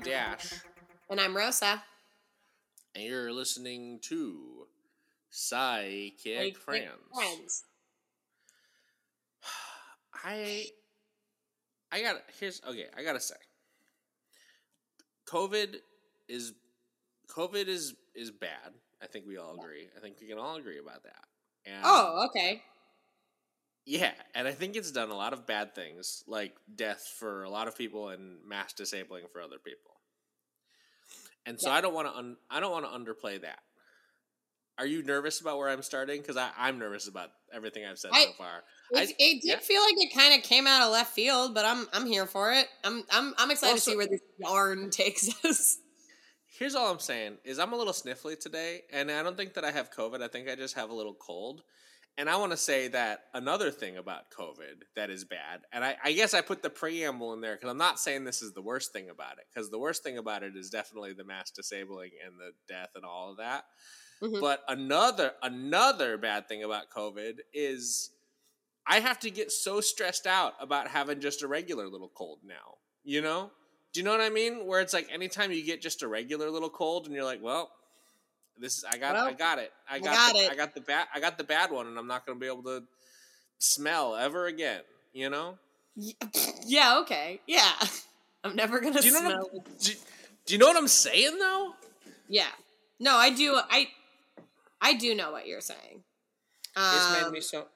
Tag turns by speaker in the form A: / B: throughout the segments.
A: I'm Dash,
B: And I'm Rosa.
A: and you're listening to Psychic Friends.
B: Friends.
A: I, I got here's okay. I gotta say, COVID is COVID is is bad. I think we all agree. I think we can all agree about that. And
B: Oh, okay.
A: Yeah, and I think it's done a lot of bad things, like death for a lot of people and mass disabling for other people. And so
B: Yeah.
A: I don't want to un- I don't want to underplay that. Are you nervous about where I'm starting? Because I'm nervous about everything I've said
B: I-
A: so far.
B: It,
A: I-
B: it did
A: yeah.
B: feel like it kind of came out of left field, but I'm I'm here for it. I'm I'm I'm excited to see where this yarn takes us.
A: Here's all I'm saying is I'm a little sniffly today, and I don't think that I have COVID. I think I just have a little cold. And I want to say that another thing about COVID that is bad, and I, I guess I put the preamble in there because I'm not saying this is the worst thing about it, because the worst thing about it is definitely the mass disabling and the death and all of that.
B: Mhm.
A: But another another bad thing about COVID is I have to get so stressed out about having just a regular little cold now. You know? Do you know what I mean? Where it's like anytime you get just a regular little cold and you're like, well, this is I got I got it. I got,
B: got
A: the,
B: it.
A: I got the bad I got the bad one and I'm not going to be able to smell ever again, you know?
B: Yeah. Okay. Yeah. I'm never gonna
A: Do you know
B: smell.
A: what I'm, do, do you know what I'm saying though?
B: Yeah. No, I do. I I do know what you're saying.
A: It's made
B: Um,
A: me so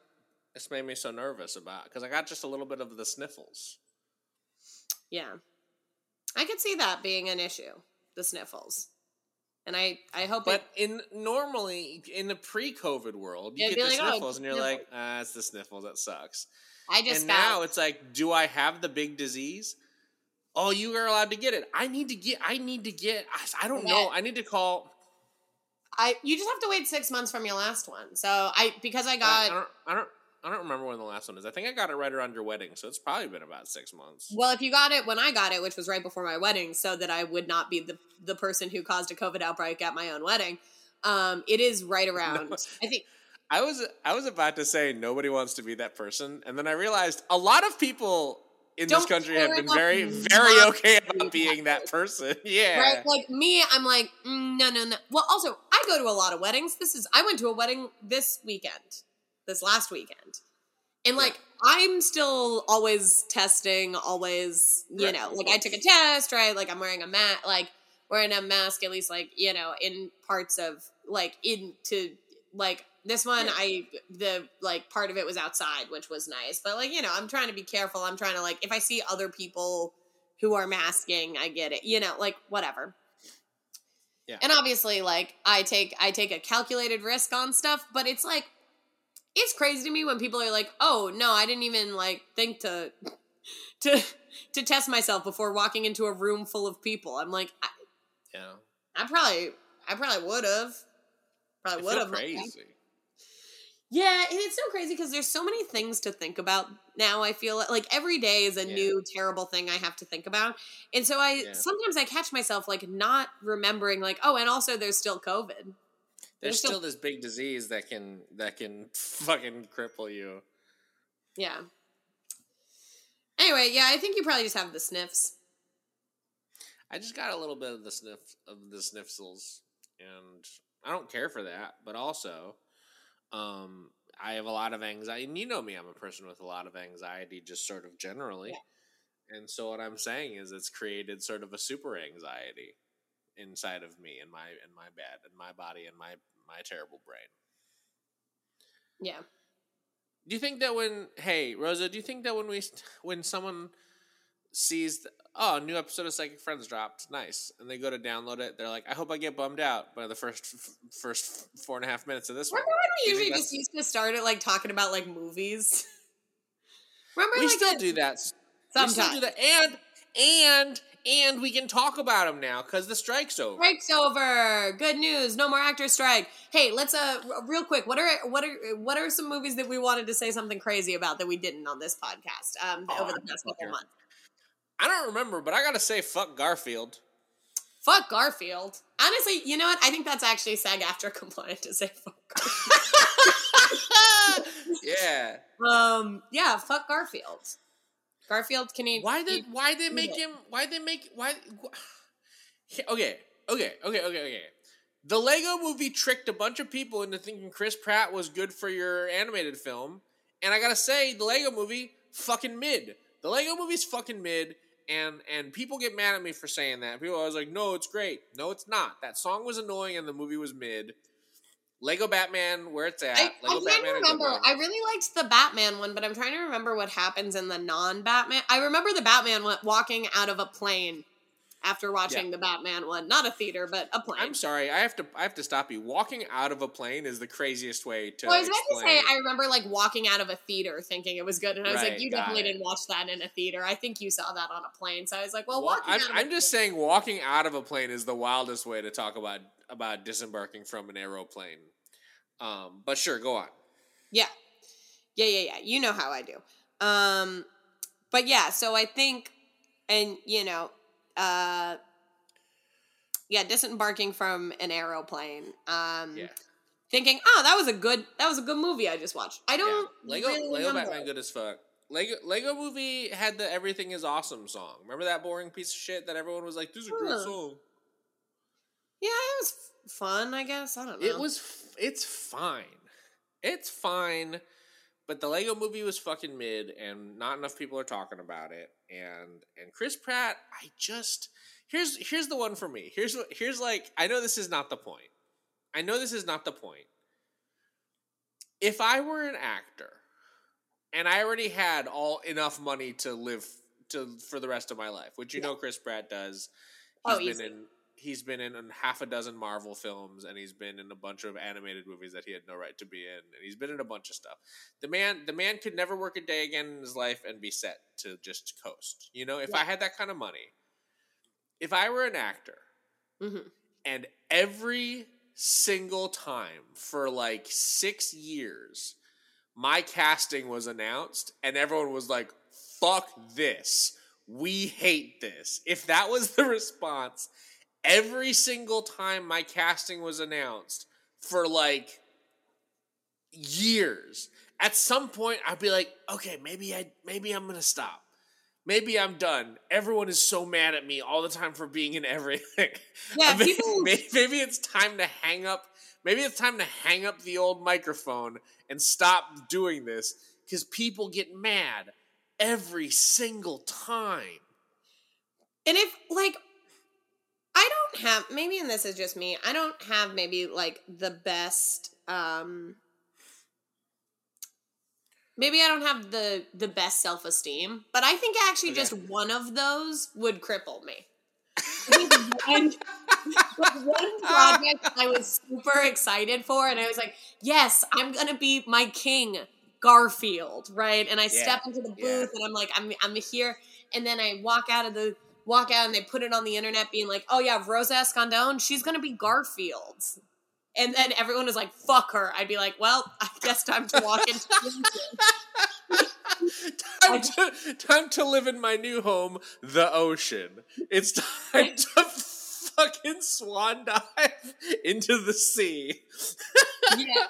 A: it's made me so nervous about cuz I got just a little bit of the sniffles.
B: Yeah. I could see that being an issue, the sniffles. And I, I hope
A: But
B: it,
A: in normally in the pre-COVID world, you get the
B: like, oh,
A: sniffles, and you're
B: sniffles.
A: like, ah, it's the sniffles. That sucks.
B: I just
A: and
B: got,
A: now it's like, do I have the big disease? Oh, you are allowed to get it. I need to get. I need to get. I, I don't know. I need to call.
B: I, you just have to wait six months from your last one. So I, because I
A: I,
B: got,
A: I don't. I don't. I don't remember when the last one is. I think I got it right around your wedding, so it's probably been about six months.
B: well, if you got it when I got it, which was right before my wedding, so that I would not be the, the person who caused a COVID outbreak at my own wedding, um, it is right around, I think,
A: I was. I was about to say nobody wants to be that person, and then I realized a lot of people in this
B: Don't
A: country have been very, very okay about being
B: that
A: that person. Yeah.
B: Right? Like me, I'm like, mm, no, no, no. Well, also, I go to a lot of weddings. This is, I went to a wedding this weekend, this last weekend. And like, I'm still always testing, always, you know, like I took a test, right? Like I'm wearing a mat, like wearing a mask, at least like, you know, in parts of, like, into, like, this one,
A: Yeah.
B: I, the, like, part of it was outside, which was nice. But like, you know, I'm trying to be careful. I'm trying to, like, if I see other people who are masking, I get it, you know, like, whatever.
A: Yeah.
B: And obviously, like I take I take a calculated risk on stuff, but it's like it's crazy to me when people are like, "Oh no, I didn't even like think to to to test myself before walking into a room full of people." I'm like, I,
A: Yeah.
B: I probably I probably would have probably would have.
A: crazy.
B: Yeah, and it's so crazy because there's so many things to think about now. I feel like, like every day is a
A: Yeah.
B: new terrible thing I have to think about, and so I
A: Yeah.
B: sometimes I catch myself like not remembering, like, oh, and also there's still COVID.
A: There's
B: There's still-
A: still this big disease that can that can fucking cripple you.
B: Yeah. Anyway, yeah, I think you probably just have the sniffs.
A: I just got a little bit of the sniff of the sniffles, and I don't care for that. But also, um, I have a lot of anxiety, and you know me, I'm a person with a lot of anxiety, just sort of generally. And so, what I'm saying is, it's created sort of a super anxiety inside of me, in my in my bed, in my body, in my my terrible brain.
B: Yeah.
A: Do you think that when hey Rosa, do you think that when we when someone sees the, oh a new episode of Psychic Friends dropped, nice, and they go to download it, they're like, I hope I get bummed out by the first f- first four and a half minutes of this one.
B: Remember when we usually just used to start it like talking about like movies? Remember
A: We
B: like
A: still
B: that-
A: do that. Sometimes. We still do that, and and and we can talk about them now because the strike's over.
B: Strike's over. Good news. No more actor strike. Hey, let's uh real quick. What are what are what are some movies that we wanted to say something crazy about that we didn't on this podcast um
A: Oh,
B: over the past couple months?
A: I don't remember, but I gotta say, fuck Garfield.
B: Fuck Garfield. Honestly, you know what? I think that's actually SAG-AFTRA compliant to say fuck Garfield.
A: yeah.
B: um, yeah, fuck Garfield. Garfield, can you?
A: Why did why they make him? Why they make why? wh- Okay, okay, okay, okay, okay. The Lego movie tricked a bunch of people into thinking Chris Pratt was good for your animated film. And I gotta say, the Lego movie, fucking mid. The Lego movie's fucking mid, and and people get mad at me for saying that. People are always like, no, it's great. No, it's not. That song was annoying and the movie was mid. Lego Batman, where it's at.
B: I,
A: Lego
B: I'm trying to
A: Batman, a
B: remember. I really liked the Batman one, but I'm trying to remember what happens in the non-Batman. I remember the Batman walking out of a plane after watching the Batman one, not a theater, but a plane.
A: I'm sorry, I have to I have to stop you. Walking out of a plane is the craziest way to
B: well, I was about to say, I remember like walking out of a theater thinking it was good, and I was
A: Right,
B: like, "You definitely
A: it.
B: didn't watch that in a theater. I think you saw that on a plane." So I was like, "Well,
A: Wa-
B: walking
A: I'm,
B: out of
A: I'm just saying walking out of a plane is the wildest way to talk about about disembarking from an aeroplane. Um, but sure, go on.
B: Yeah. Yeah, yeah, yeah. You know how I do. Um but yeah, so I think and you know, uh yeah, disembarking from an aeroplane. Um
A: Yeah.
B: thinking, "Oh, that was a good that was a good movie I just watched." I don't
A: Yeah. Lego
B: really
A: Lego
B: remember.
A: Batman good as fuck. Lego Lego movie had the Everything is Awesome song. Remember that boring piece of shit that everyone was like, "This is a great song."
B: Yeah, it was fun, I guess. I don't know.
A: It was. f- It's fine. It's fine. But the Lego movie was fucking mid, and not enough people are talking about it. And and Chris Pratt, I just here's here's the one for me. Here's what here's like I know this is not the point. I know this is not the point. If I were an actor, and I already had all enough money to live to for the rest of my life, which you
B: Yeah.
A: know Chris Pratt does.
B: Oh,
A: He's
B: easy.
A: in he's been in half a dozen Marvel films and he's been in a bunch of animated movies that he had no right to be in and he's been in a bunch of stuff. The man the man could never work a day again in his life and be set to just coast. You know, if I had that kind of money, if I were an actor
B: Mhm.
A: and every single time for like 6 years my casting was announced and everyone was like fuck this. We hate this. If that was the response every single time my casting was announced for like years at some point i'd be like okay maybe i maybe i'm gonna stop. Maybe i'm done. Everyone is so mad at me all the time for being in everything.
B: Yeah,
A: maybe,
B: people-
A: maybe it's time to hang up maybe it's time to hang up the old microphone and stop doing this because people get mad every single time.
B: And if like I don't have maybe and this is just me, I don't have maybe like the best um maybe I don't have the the best self-esteem, but I think actually
A: Okay.
B: just one of those would cripple me. One, one project I was super excited for, and I was like, "Yes, I'm gonna be my king, Garfield." Right? And I step into the booth,
A: yeah.
B: and I'm like, "I'm I'm here," and then I walk out of the walk out, and they put it on the internet, being like, "Oh yeah, Rosa Escondón, she's gonna be Garfield." And then everyone was like, "Fuck her." I'd be like, "Well, I guess time to walk into."
A: time to time to live in my new home, the ocean. It's time to fucking swan dive into the sea.
B: yeah.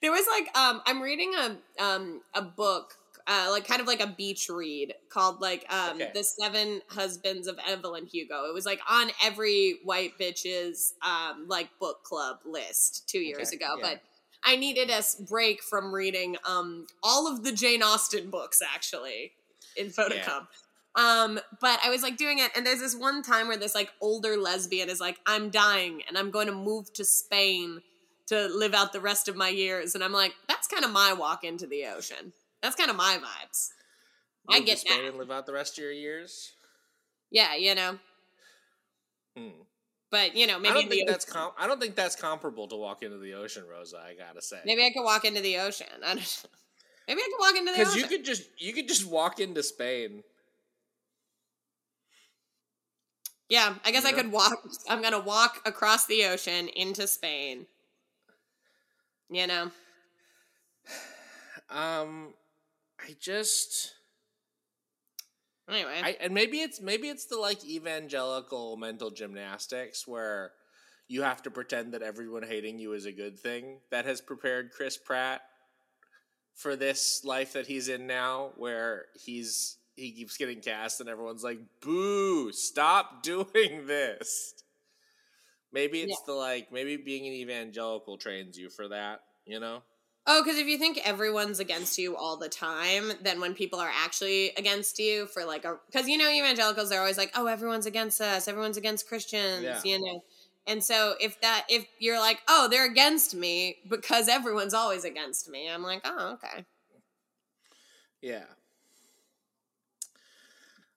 B: There was like um I'm reading a um a book uh like kind of like a beach read called like um
A: Okay.
B: The Seven Husbands of Evelyn Hugo. It was like on every white bitch's um like book club list 2 years
A: Okay,
B: ago,
A: yeah.
B: but I needed a s- break from reading um all of the Jane Austen books actually in Photocom. Um, but I was like doing it, and there's this one time where this like older lesbian is like, I'm dying and I'm going to move to Spain to live out the rest of my years. And I'm like, that's kind of my walk into the ocean. That's kind of my vibes. I get
A: Spain
B: that.
A: and live out the rest of your years.
B: Yeah, you know.
A: Hmm.
B: But you know,
A: I
B: maybe
A: don't think that's com- I don't think that's comparable to walk into the ocean, Rosa. I gotta say,
B: maybe I could walk into the ocean. I don't know. Maybe I could walk into the
A: because you could just you could just walk into Spain.
B: yeah, I guess I could walk. I'm gonna walk across the ocean into Spain. You know.
A: Um, I just.
B: Anyway.
A: I, and maybe it's maybe it's the like evangelical mental gymnastics where you have to pretend that everyone hating you is a good thing that has prepared Chris Pratt for this life that he's in now where he's he keeps getting cast, and everyone's like, "Boo! Stop doing this." Maybe it's the like maybe being an evangelical trains you for that, you know?
B: Oh, because if you think everyone's against you all the time, then when people are actually against you for like a because you know evangelicals are always like, oh, everyone's against us, everyone's against Christians,
A: Yeah.
B: you know. And so if that if you're like, oh, they're against me because everyone's always against me, I'm like, oh, okay.
A: Yeah.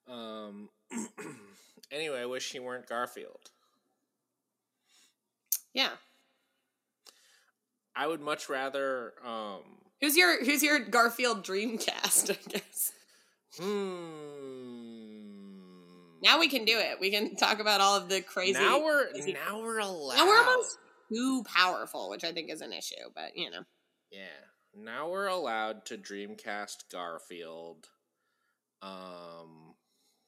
A: Um. anyway, I wish he weren't Garfield.
B: Yeah.
A: I would much rather. Um.
B: Who's your who's your Garfield Dreamcast, I guess.
A: Hmm.
B: Now we can do it. We can talk about all of the crazy
A: Now we're
B: crazy-
A: now we're allowed.
B: Now we're almost too powerful, which I think is an issue, but you know.
A: Yeah. Now we're allowed to Dreamcast Garfield. Um.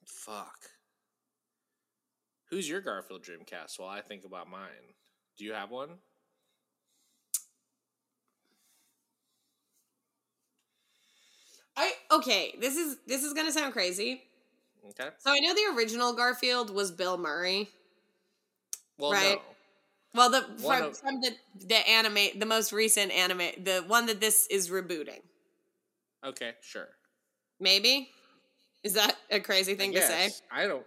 A: Fuck. Who's your Garfield Dreamcast? While I think about mine, do you have one?
B: I okay, this is this is gonna sound crazy.
A: Okay.
B: So I know the original Garfield was Bill Murray.
A: Well,
B: Right.
A: no.
B: Well, the from,
A: of-
B: from the the anime, the most recent anime, the one that this is rebooting.
A: Okay, sure.
B: Maybe is that a crazy thing to say?
A: I don't.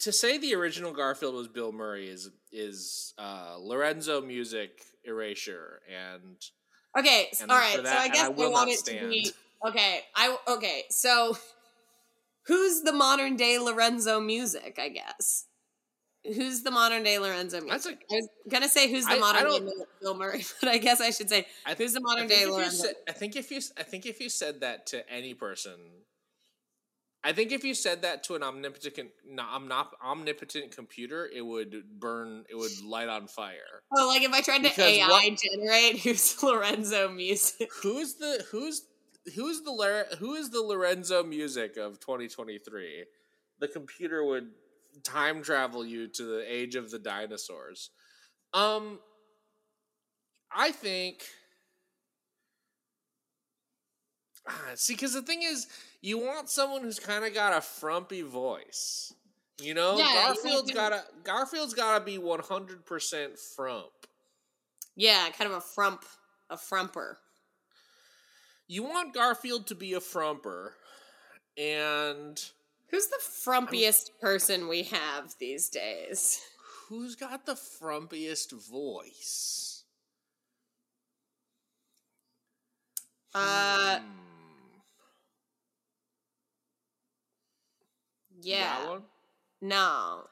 A: To say the original Garfield was Bill Murray is is uh, Lorenzo Music erasure, and
B: Okay,
A: And
B: all right. So I guess
A: I
B: I, want it to be
A: stand.
B: Okay. I okay. So who's the modern day Lorenzo Music? I guess who's the modern day Lorenzo Music?
A: That's a-
B: I was gonna say who's the
A: I- I
B: modern day Bill Murray, but I guess I should say
A: I,
B: who's the modern day Lorenzo.
A: said- I think if you I think if you said that to any person, I think if you said that to an omnipotent omnipotent computer, it would burn. It would light on fire.
B: Oh, like if I tried to
A: Because
B: AI
A: what-
B: generate who's Lorenzo Music?
A: Who's the who's who's the Lar- who is the Lorenzo music of 2023? The computer would time travel you to the age of the dinosaurs. Um I think Ah, see cuz the thing is you want someone who's kind of got a frumpy voice. You know,
B: Yeah,
A: Garfield's got to Garfield's got to be 100% frump.
B: Yeah, kind of a frump, a frumper.
A: You want Garfield to be a frumper and
B: Who's the frumpiest person we have these days?
A: Who's got the frumpiest voice?
B: Uh,
A: Hmm.
B: Yeah, no.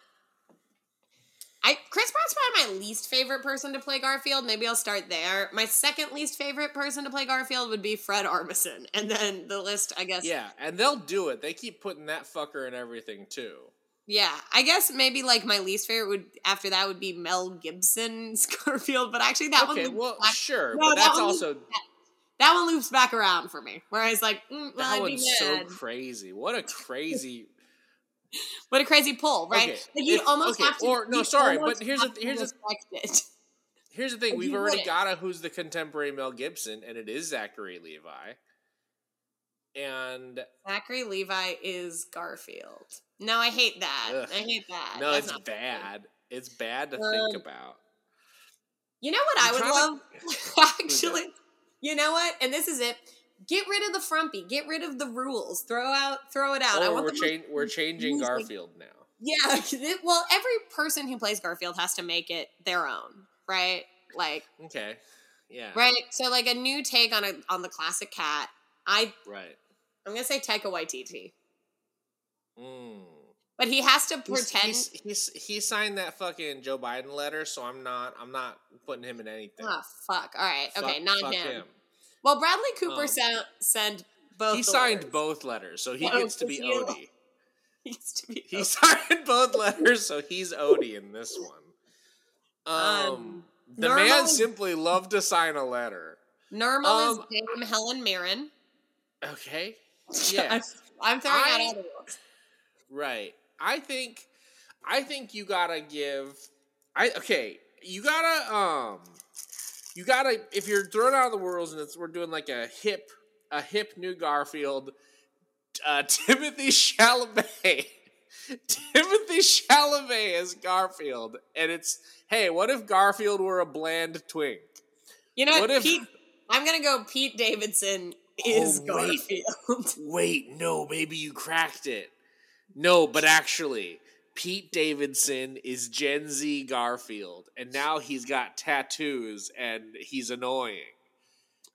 B: I Chris Pratt's probably my least favorite person to play Garfield. Maybe I'll start there. My second least favorite person to play Garfield would be Fred Armisen, and then the list, I guess.
A: Yeah, and they'll do it. They keep putting that fucker in everything too.
B: Yeah, I guess maybe like my least favorite would after that would be Mel Gibson's Garfield, but actually that
A: okay,
B: one
A: well,
B: back,
A: sure,
B: No,
A: but
B: that
A: that's also
B: that one loops back around for me. Where I was like, mm, well,
A: that
B: I'd
A: one's so crazy. What a crazy.
B: What a crazy pull, right?
A: Okay,
B: Like you'd
A: if-
B: almost
A: okay,
B: have to.
A: or- no, sorry, but here's
B: to
A: here's
B: it.
A: Here's the thing: we've already
B: wouldn't.
A: got a who's the contemporary Mel Gibson, and it is Zachary Levi. And
B: Zachary Levi is Garfield. No, I hate that.
A: Ugh.
B: I hate that.
A: no,
B: That's
A: it's
B: good.
A: bad. It's bad to
B: Um,
A: think about.
B: You know what I
A: I'm
B: would love?
A: to-
B: Actually, you know what? And this is it. Get rid of the frumpy. Get rid of the rules. Throw out. Throw it out. I want
A: we're,
B: most
A: we're changing
B: music.
A: Garfield now.
B: Yeah. Well, every person who plays Garfield has to make it their own, right? Like,
A: Okay. Yeah.
B: right. So, like a new take on a on the classic cat. I
A: Right.
B: I'm gonna say Taika Waititi,
A: Mm.
B: but he has to pretend.
A: he's, he's, he signed that fucking Joe Biden letter, so I'm not I'm not putting him in anything.
B: Oh fuck! All right, okay,
A: Fuck-
B: not
A: fuck
B: him. Well, Bradley Cooper
A: Um,
B: sent sent both.
A: He signed
B: letters.
A: both letters, so he
B: Oh,
A: gets to be Odie.
B: He used to be.
A: He signed both letters, so he's Odie in this one. Um,
B: Um,
A: the man simply loved to sign a letter.
B: Nermal
A: Um,
B: is Dame Helen Mirren.
A: Okay. Yes.
B: I'm throwing out
A: I-
B: all the rules.
A: Right. I think I think you gotta give I okay, you gotta um you gotta if you're thrown out of the rules and it's we're doing like a hip a hip new Garfield, uh, Timothy Chalamet. Timothy Chalamet as Garfield, and it's hey, what if Garfield were a bland twink?
B: You know what?
A: If-
B: Pete, I'm gonna go. Pete Davidson is
A: Oh, wait.
B: Garfield.
A: Wait, no, maybe you cracked it. No, but actually, Pete Davidson is Gen Z Garfield, and now he's got tattoos and he's annoying.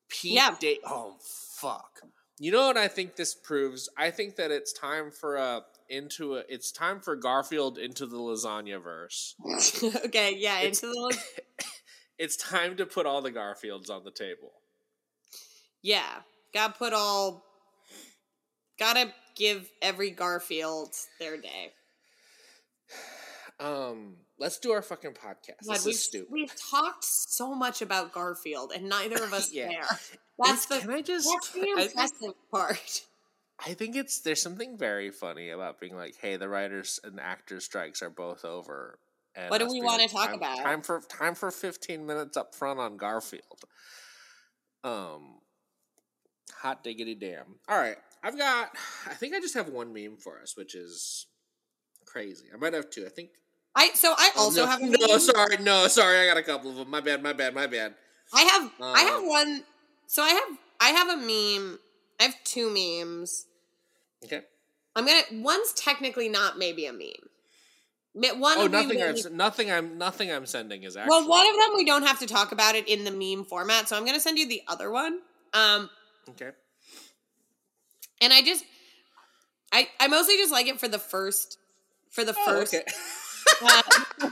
A: Pete
B: Yeah.
A: Da- oh fuck. You know what I think this proves? I think that it's time for a into a it's time for Garfield into the lasagna verse.
B: okay, yeah,
A: It's-
B: into the
A: It's time to put all the Garfields on the table.
B: yeah. Got to put all. Gotta give every Garfield their day.
A: Um, let's do our fucking podcast.
B: God,
A: this
B: we've,
A: is stupid.
B: we've talked so much about Garfield, and neither of us
A: Yeah.
B: care. That's the
A: Can I just?
B: that's the
A: I think,
B: impressive part.
A: I think it's there's something very funny about being like, hey, the writers and actors strikes are both over. And
B: What do we wanna
A: like,
B: talk
A: time-
B: about?
A: Time for time for fifteen minutes up front on Garfield. Um, hot diggity damn. All right, I've got. I think I just have one meme for us, which is crazy. I might have two. I think.
B: I so I
A: Oh,
B: also
A: no,
B: have
A: no. Sorry, no, sorry. I got a couple of them. My bad. My bad. My bad.
B: I have I have
A: Um,
B: one. So I have I have a meme. I have two memes.
A: Okay.
B: I'm gonna. One's technically not maybe a meme. One
A: Oh, nothing. I'm nothing. I'm nothing. I'm sending is actually.
B: well, one of them we don't have to talk about it in the meme format, so I'm gonna send you the other one. Um,
A: Okay.
B: and I just, I I mostly just like it for the first, for the
A: Oh,
B: first.
A: okay.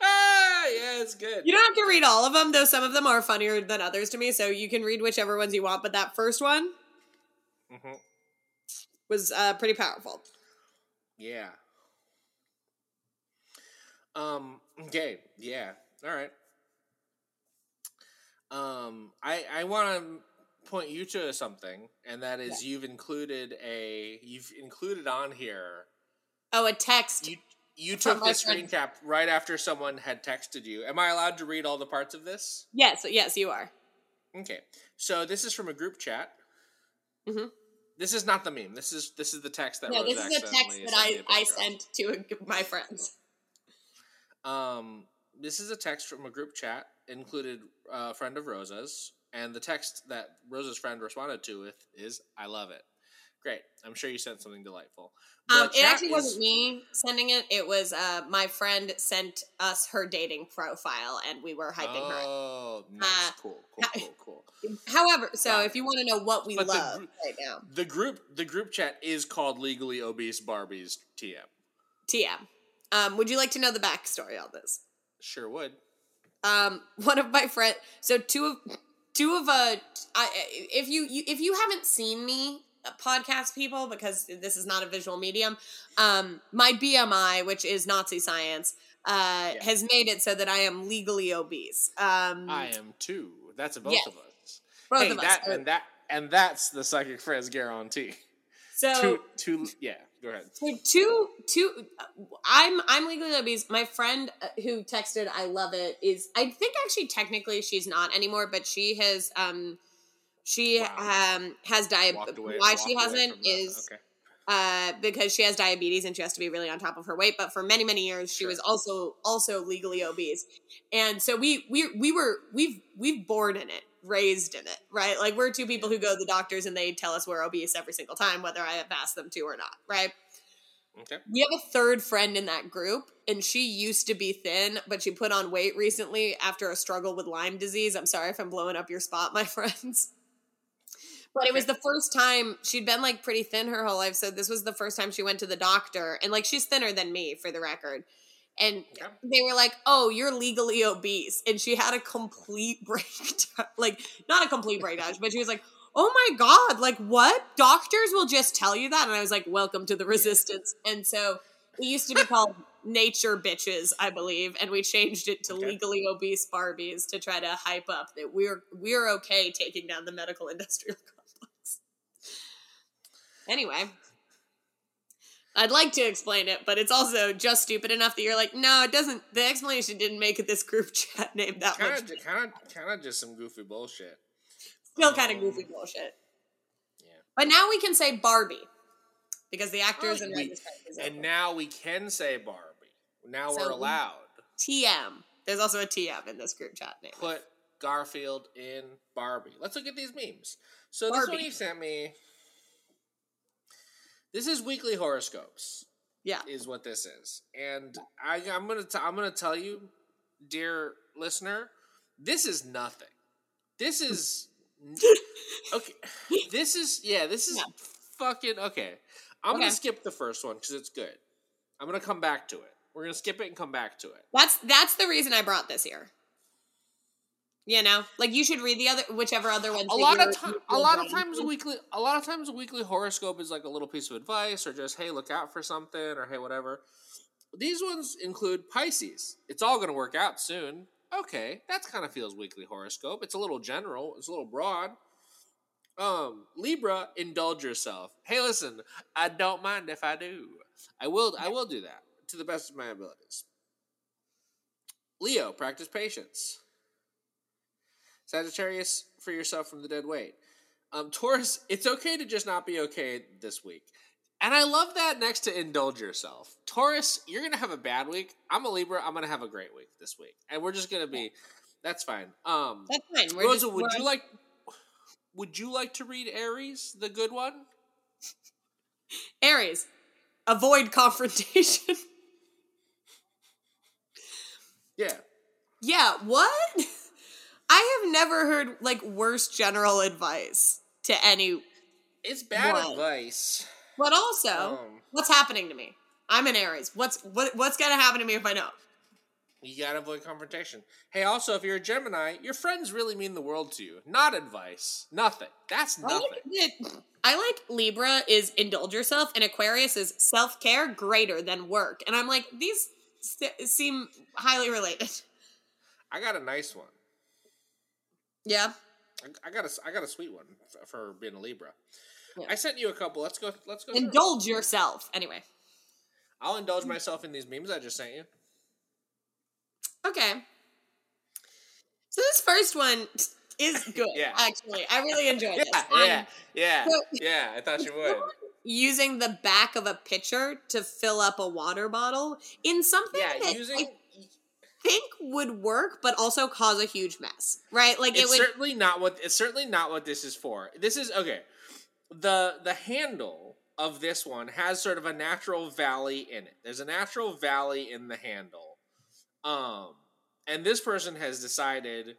A: yeah, it's good.
B: you don't have to read all of them, though. Some of them are funnier than others to me, so you can read whichever ones you want. But that first one
A: Mhm.
B: was uh, pretty powerful.
A: Yeah. Um. Okay. Yeah. All right. Um. I I want to point you to something, and that is you've included a you've included on here.
B: Oh, a text.
A: You you took this screen cap right after someone had texted you. Am I allowed to read all the parts of this?
B: yes, yes, you are.
A: Okay. So this is from a group chat.
B: Mhm.
A: This is not the meme. This is this is the text that
B: No,
A: Rose
B: this is a text that I I sent to a- my friends.
A: Um, this is a text from a group chat included uh, a friend of Rosa's, and the text that Rosa's friend responded to with is "I love it." Great. I'm sure you sent something delightful.
B: Um, it actually
A: is-
B: wasn't me sending it. It was uh, my friend sent us her dating profile, and we were hyping her.
A: Oh, nice.
B: Uh,
A: cool, cool, cool, cool.
B: However, so if you want to know what we
A: But the
B: love
A: group-
B: right now,
A: The group, the group chat is called "Legally Obese Barbies TM."
B: TM. Um, would you like to know the backstory on this?
A: Sure would.
B: Um, one of my friend, so two of two of uh, I, if you, you if you haven't seen me uh, podcast people because this is not a visual medium, um, my BMI, which is Nazi science, uh,
A: Yeah.
B: has made it so that I am legally obese. Um,
A: I am too. That's both
B: Yes.
A: of us.
B: both
A: hey,
B: of us.
A: that
B: are-
A: and that and that's the psychic friends guarantee.
B: so
A: two, two, yeah. Go ahead.
B: So two, two. I'm I'm legally obese. My friend uh, who texted, I love it. Is I think actually technically she's not anymore, but she has um, she
A: Wow.
B: um has diabetes. Why she hasn't is
A: okay.
B: uh because she has diabetes and she has to be really on top of her weight. But for many many years, she
A: Sure.
B: was also also legally obese, and so we we we were we've we've born in it raised in it right like we're two people who go to the doctors and they tell us we're obese every single time whether i have asked them to or not right
A: Okay.
B: we have a third friend in that group, and she used to be thin, but she put on weight recently after a struggle with Lyme disease. I'm sorry if I'm blowing up your spot, my friends. But it was the first time she'd been like pretty thin her whole life. So this was the first time she went to the doctor. And like she's thinner than me for the record. And
A: Okay.
B: they were like, oh, you're legally obese. And she had a complete breakdown. Like, not a complete breakdown, but she was like, oh my God, like what? Doctors will just tell you that. And I was like, welcome to the resistance. And so it used to be called Nature Bitches, I believe. And we changed it to
A: Okay.
B: legally obese Barbies to try to hype up that we're we're okay taking down the medical industrial. Anyway. I'd like to explain it, but it's also just stupid enough that you're like, no, it doesn't. The explanation didn't make it this group chat name that
A: Kind
B: much.
A: of, kind of, kind of just some goofy bullshit.
B: Still kind of
A: um,
B: goofy bullshit.
A: Yeah.
B: But now we can say Barbie because the actors
A: Oh,
B: and
A: we-
B: writers strike is
A: And now we can say Barbie. Now
B: So
A: we're allowed.
B: TM. There's also a TM in this group chat name.
A: Put Garfield in Barbie. Let's look at these memes. So this one you sent me. This is weekly horoscopes.
B: Yeah.
A: is what this is, and I, I'm gonna t- I'm gonna tell you, dear listener, this is nothing. This is okay. This is yeah. This is
B: Yeah.
A: fucking okay. I'm
B: Okay.
A: gonna skip the first one because it's good. I'm gonna come back to it. We're gonna skip it and come back to it.
B: That's that's the reason I brought this here. You know, like you should read the other whichever other ones.
A: a lot of time, a lot of times a weekly, a lot of times a weekly horoscope is like a little piece of advice or just hey, look out for something or hey, whatever. These ones include Pisces. It's all going to work out soon. Okay, that kind of feels weekly horoscope. It's a little general. It's a little broad. Um, Libra, indulge yourself. Hey, listen, I don't mind if I do. I will. I will do that to the best of my abilities. Leo, practice patience. Sagittarius, free yourself from the dead weight. Um, Taurus, it's okay to just not be okay this week. And I love that next to indulge yourself. Taurus, you're going to have a bad week. I'm a Libra. I'm going to have a great week this week. And we're just going to be, that's fine. Um,
B: That's fine. We're
A: Rosa,
B: just,
A: would you like, would you like to read Aries, the good one?
B: Aries? Avoid confrontation.
A: Yeah.
B: yeah. What? I have never heard like worse general advice to any.
A: It's bad
B: Why?
A: advice.
B: But also,
A: Um,
B: what's happening to me? I'm an Aries. What's what? What's gonna happen to me if I know?
A: You gotta avoid confrontation. Hey, also, if you're a Gemini, your friends really mean the world to you. Not advice. Nothing. That's
B: I
A: nothing.
B: like, I like Libra is indulge yourself, and Aquarius is self care greater than work. And I'm like, these st- seem highly related.
A: I got a nice one.
B: Yeah.
A: I, I got a, I got a sweet one for being a Libra.
B: Yeah.
A: I sent you a couple. Let's go. Let's go. through.
B: Indulge yourself. Anyway.
A: I'll indulge myself in these memes I just sent you.
B: Okay. So this first one is good.
A: Yeah.
B: Actually, I really enjoyed
A: Yeah,
B: this. Um,
A: yeah, yeah,
B: so-
A: yeah. I thought you would.
B: Using the back of a pitcher to fill up a water bottle in something
A: Yeah,
B: that
A: using.
B: I think would work, but also cause a huge mess, right? Like it
A: It's
B: would.
A: certainly not what. It's certainly not what this is for. This is okay. The the handle of this one has sort of a natural valley in it. There's a natural valley in the handle. Um, and this person has decided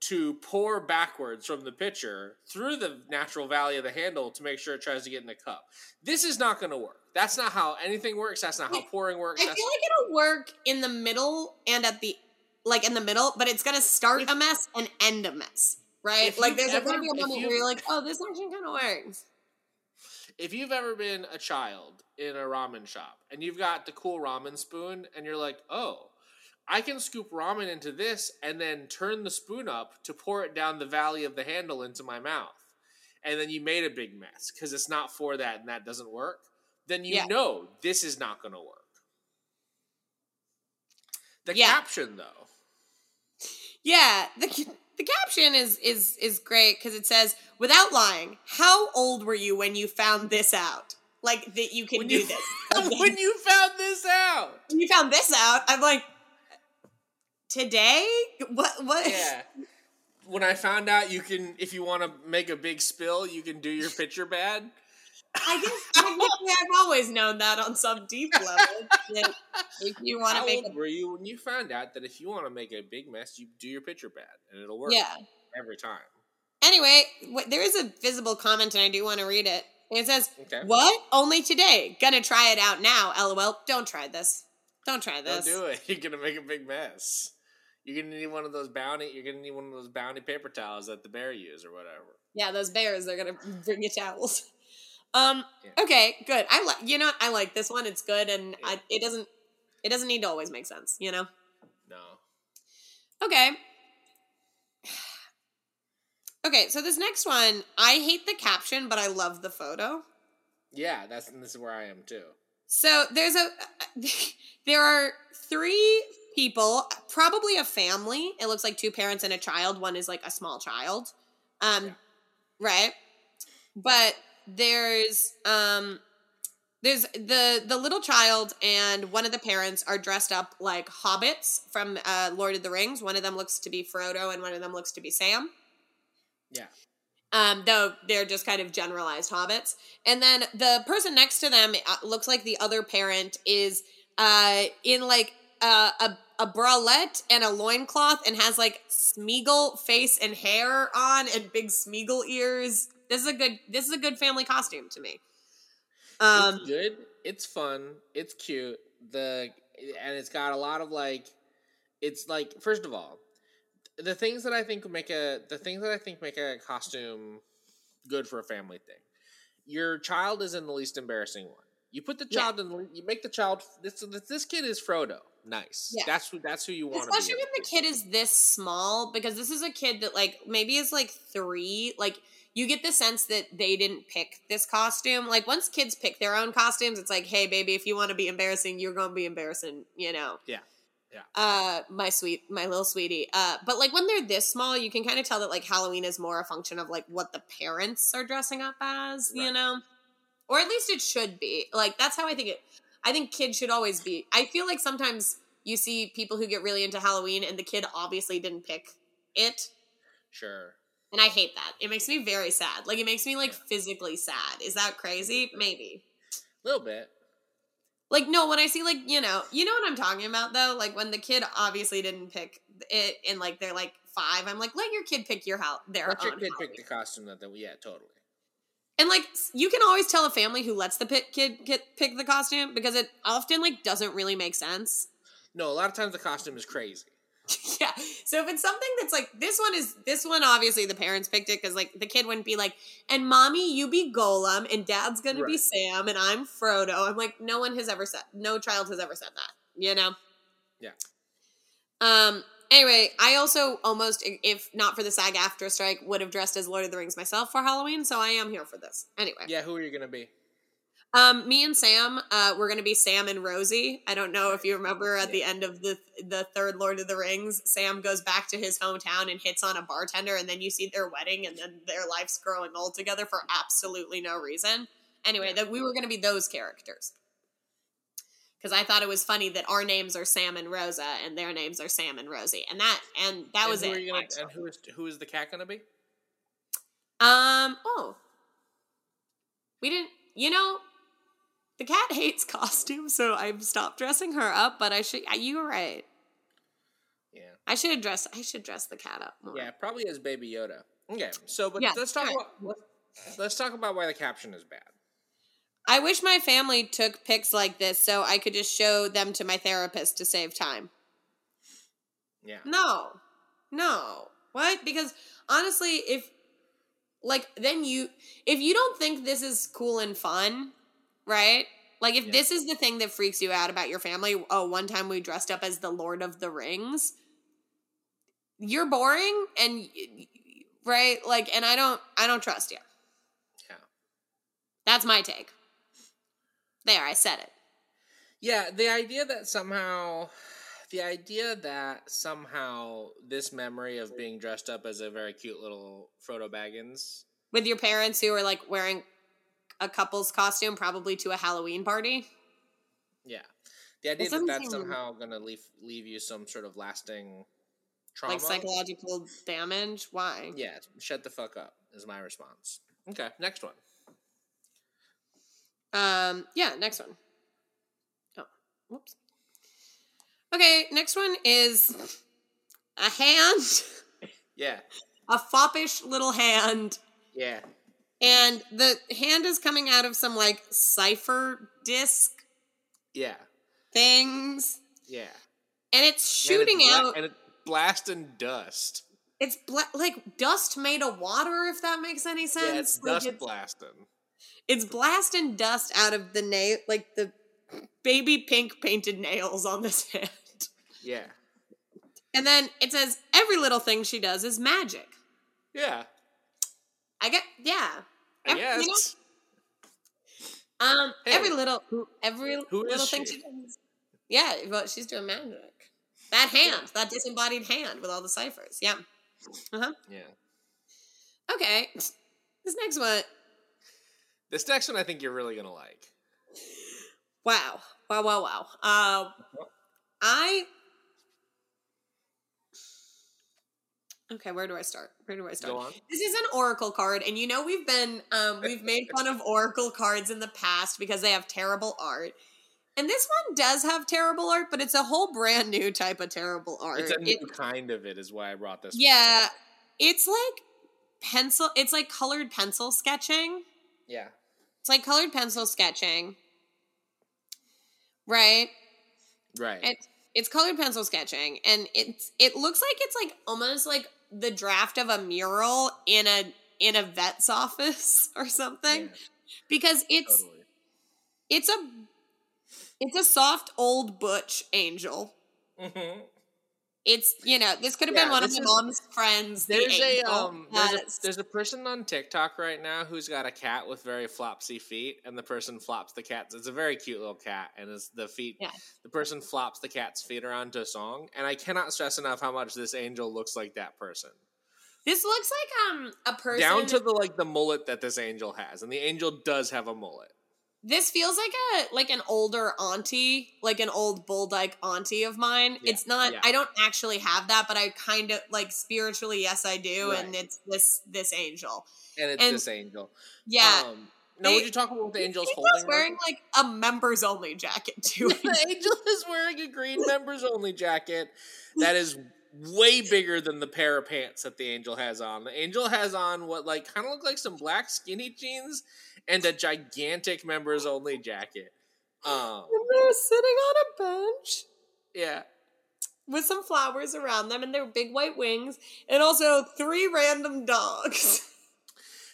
A: to pour backwards from the pitcher through the natural valley of the handle to make sure it tries to get in the cup. This is not going to work. That's not how anything works. That's not how pouring works.
B: I
A: That's,
B: feel like it'll work in the middle and at the like in the middle, but it's gonna start
A: If-
B: a mess and end a mess, right? Like there's gonna be a moment
A: you-
B: where you're like, oh, this actually kind of works.
A: if you've ever been a child in a ramen shop and you've got the cool ramen spoon and you're like, oh, I can scoop ramen into this and then turn the spoon up to pour it down the valley of the handle into my mouth. And then you made a big mess because it's not for that and that doesn't work. Then you
B: Yeah.
A: know this is not going to work. The
B: Yeah.
A: caption, though.
B: Yeah, the the caption is is is great because it says, "Without lying, how old were you when you found this out? Like that you can
A: When
B: do
A: you-
B: this.
A: when you found this out.
B: When you found this out, I'm like, today? What? What?
A: Yeah. When I found out you can, if you want to make a big spill, you can do your pitcher bad.
B: I guess technically I've always known that on some deep level. that if you want to make
A: old
B: a
A: were you when you found out that if you want to make a big mess, you do your pitcher bad, and it'll work
B: yeah.
A: every time.
B: Anyway, there is a visible comment, and I do want to read it. It says,
A: Okay.
B: "What? Only today? Gonna try it out now? LOL. Don't try this. Don't try this.
A: Don't do it. You're gonna make a big mess. You're gonna need one of those bounty. You're gonna need one of those bounty paper towels that the bear use or whatever.
B: Yeah, those bears. They're gonna bring you towels. Um.
A: Yeah.
B: Okay. Good. I like. You know. I like this one. It's good, and
A: Yeah.
B: I, it doesn't. It doesn't need to always make sense. You know.
A: No.
B: Okay. Okay, so this next one, I hate the caption, but I love the photo.
A: Yeah, that's and this is where I am too.
B: So there's a there are three people, probably a family. It looks like two parents and a child. One is like a small child. Um
A: Yeah.
B: right? But there's um there's the the little child and one of the parents are dressed up like hobbits from uh, Lord of the Rings. One of them looks to be Frodo, and one of them looks to be Sam.
A: Yeah.
B: Um, though they're just kind of generalized hobbits. And then the person next to them uh, looks like the other parent is uh, in like uh, a a bralette and a loincloth and has like Smeagol face and hair on and big Smeagol ears. This is a good this is a good family costume to me. Um
A: it's good. It's fun. It's cute. The and it's got a lot of like. It's like first of all, the things that I think make a the things that I think make a costume good for a family thing. Your child is in the least embarrassing one. You put the
B: Yeah.
A: child in. the You make the child. This this kid is Frodo. Nice.
B: Yeah.
A: That's who. That's who you want.
B: especially when the kid is this small because this is a kid that like maybe is like 3 like you get the sense that they didn't pick this costume like once kids pick their own costumes it's like hey baby if you want to be embarrassing you're going to be embarrassing you know
A: Yeah. Yeah.
B: uh my sweet my little sweetie uh but like when they're this small you can kind of tell that like halloween is more a function of like what the parents are dressing up as you know or at least it should be like that's how i think it i think kids should always be i feel like sometimes you see people who get really into halloween and the kid obviously didn't pick it
A: Sure.
B: and i hate that it makes me very sad like it makes me like physically sad is that crazy mm-hmm. maybe
A: A little bit.
B: like no when i see like you know you know what i'm talking about though like when the kid obviously didn't pick it and like they're like five i'm like let your kid pick your house their
A: Let your kid
B: Halloween.
A: pick the costume that they. Yeah, totally.
B: And like you can always tell a family who lets the pick, kid get, pick the costume because it often like doesn't really make sense.
A: No, a lot of times the costume is crazy.
B: yeah. So if it's something that's like this one is this one obviously the parents picked it because like the kid wouldn't be like and mommy you be Gollum and dad's gonna be sam and i'm frodo. I'm like no one has ever said no child has ever said that you know?
A: Yeah.
B: um anyway i also almost if not for the SAG-AFTRA strike would have dressed as lord of the rings myself for halloween so i am here for this anyway
A: Yeah, who are you gonna be?
B: um, me and Sam, uh, we're gonna be Sam and Rosie. I don't know if you remember at the end of the the third Lord of the Rings, Sam goes back to his hometown and hits on a bartender, and then you see their wedding, and then their lives growing old together for absolutely no reason. Anyway, that we were gonna be those characters because I thought it was funny that our names are Sam and Rosa, and their names are Sam and Rosie, and that and that
A: And
B: was
A: who
B: it.
A: Are you gonna, and who is who is the cat gonna be?
B: Um. Oh, we didn't. You know, the cat hates costumes, so I've stopped dressing her up. But I should. You were right.
A: Yeah.
B: I should have dressed. I should dress the cat up more.
A: Yeah, probably as Baby Yoda. Okay, so but
B: Yeah,
A: let's talk
B: alright.
A: about let's talk about why the caption is bad.
B: I wish my family took pics like this so I could just show them to my therapist to save time.
A: Yeah,
B: No, no. What? Because honestly, if like then you if you don't think this is cool and fun, right? Like if
A: Yeah.
B: this is the thing that freaks you out about your family, oh, one time we dressed up as the Lord of the Rings. You're boring and right? Like and I don't I don't trust you.
A: yeah,
B: That's my take. There, I said it.
A: yeah. The idea that somehow, the idea that somehow this memory of being dressed up as a very cute little Frodo Baggins.
B: With your parents who are like wearing a couple's costume probably to a Halloween party.
A: Yeah, the idea that that's somehow gonna leave leave you some sort of lasting trauma.
B: Like psychological damage. Why?
A: Yeah, shut the fuck up is my response. Okay, next one.
B: Um, yeah, next one. Oh, whoops. Okay, next one is a hand,
A: Yeah,
B: a foppish little hand,
A: yeah,
B: and the hand is coming out of some like cipher disc
A: yeah,
B: things,
A: yeah.
B: and it's
A: And it's
B: shooting
A: bla-
B: out.
A: and it's blasting dust.
B: It's bla- like dust made of water, if that makes any sense.
A: Yeah, it's
B: Like,
A: dust
B: it's,
A: blasting.
B: It's blasting dust out of the nail, like the baby pink painted nails on this hand.
A: Yeah,
B: And then it says every little thing she does is magic.
A: yeah.
B: I get yeah.
A: I
B: Ev- you know,
A: guess.
B: Um,
A: Hey,
B: every little every little thing
A: she?
B: she does. Yeah, well, she's doing magic. That hand, that disembodied hand with all the ciphers. Yeah. Uh-huh.
A: Yeah.
B: Okay. This next one.
A: This next one I think you're really gonna like.
B: Wow. Wow, wow, wow. Uh, I. Okay, where do I start? Where do I start?
A: Go on.
B: This is an oracle card, and you know we've been um, we've made fun of oracle cards in the past because they have terrible art. And this one does have terrible art, but it's a whole brand new type of terrible art.
A: It's a new
B: It-
A: kind of it, is why I brought this. one.
B: yeah, it's like pencil. It's like colored pencil sketching.
A: yeah,
B: It's like colored pencil sketching, right?
A: right.
B: It's it's colored pencil sketching, and it's it looks like it's like almost like the draft of a mural in a in a vet's office or something,
A: Yeah,
B: because it's
A: totally.
B: it's a it's a soft old butch angel.
A: Mhm.
B: It's you know this could have
A: Yeah,
B: been one of my
A: is-
B: mom's friends. the
A: There's a um there's a, there's a person on TikTok right now who's got a cat with very flopsy feet, and the person flops the cat. It's a very cute little cat, and it's the feet.
B: Yeah.
A: The person flops the cat's feet around to a song, and I cannot stress enough how much this angel looks like that person.
B: this looks like um a person
A: Down to the like the mullet that this angel has, and the angel does have a mullet.
B: This feels like a like an older auntie, like an old bull dyke auntie of mine.
A: Yeah,
B: it's not
A: yeah.
B: I don't actually have that, but I kind of like spiritually yes I do and it's this this angel.
A: And it's
B: And-
A: this angel.
B: Yeah.
A: Um, now,
B: they-
A: would you talk about what the angel's
B: Angel's
A: holding?
B: wearing like a members only jacket too.
A: the angel is wearing a green members only jacket that is way bigger than the pair of pants that the angel has on. The angel has on what like kind of look like some black skinny jeans and a gigantic members only jacket. Um,
B: and they're sitting on a bench
A: yeah.
B: with some flowers around them and their big white wings and also three random dogs.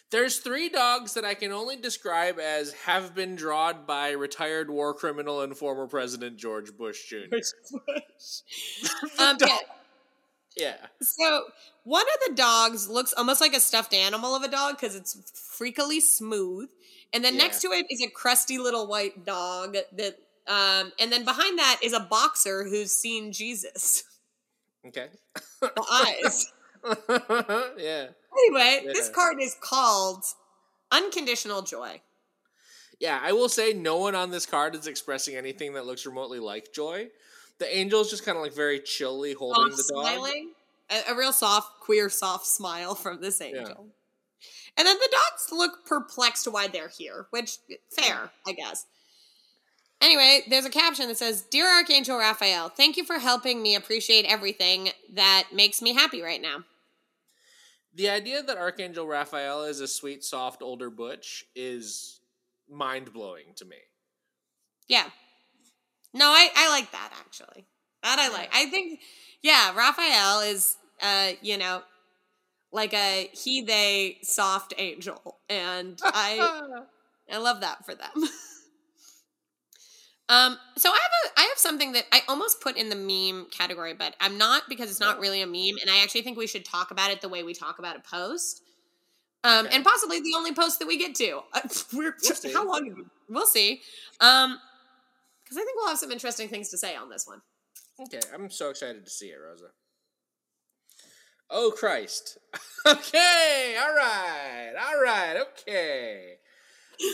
A: There's three dogs that I can only describe as have been drawn by retired war criminal and former President George Bush Jr.
B: um,
A: dog-
B: yeah,
A: yeah.
B: So one of the dogs looks almost like a stuffed animal of a dog because it's freakily smooth, and then
A: Yeah.
B: next to it is a crusty little white dog that, um, and then behind that is a boxer who's seen Jesus.
A: Okay.
B: The eyes.
A: yeah.
B: anyway, this card is called Unconditional Joy.
A: Yeah, I will say no one on this card is expressing anything that looks remotely like joy. The angel's just kind of like very chilly holding
B: Soft
A: the dog.
B: smiling, a, a real soft, queer, soft smile from this angel. And then the dogs look perplexed why they're here, which fair, I guess. Anyway, there's a caption that says, "Dear Archangel Raphael, thank you for helping me appreciate everything that makes me happy right now."
A: The idea that Archangel Raphael is a sweet, soft, older butch is mind blowing to me.
B: Yeah. No, I I like that actually. That I like. I think yeah, Raphael is uh, you know, like a he they soft angel and I I love that for them. um, so I have a I have something that I almost put in the meme category, but I'm not because it's not really a meme, and I actually think we should talk about it the way we talk about a post. Um,
A: Okay.
B: and possibly the only post that we get to. Uh, we're
A: We'll
B: how long? We'll see. Um, because I think we'll have some interesting things to say on this one.
A: Okay, I'm so excited to see it, Rosa. Oh Christ. okay, all right, all right, okay.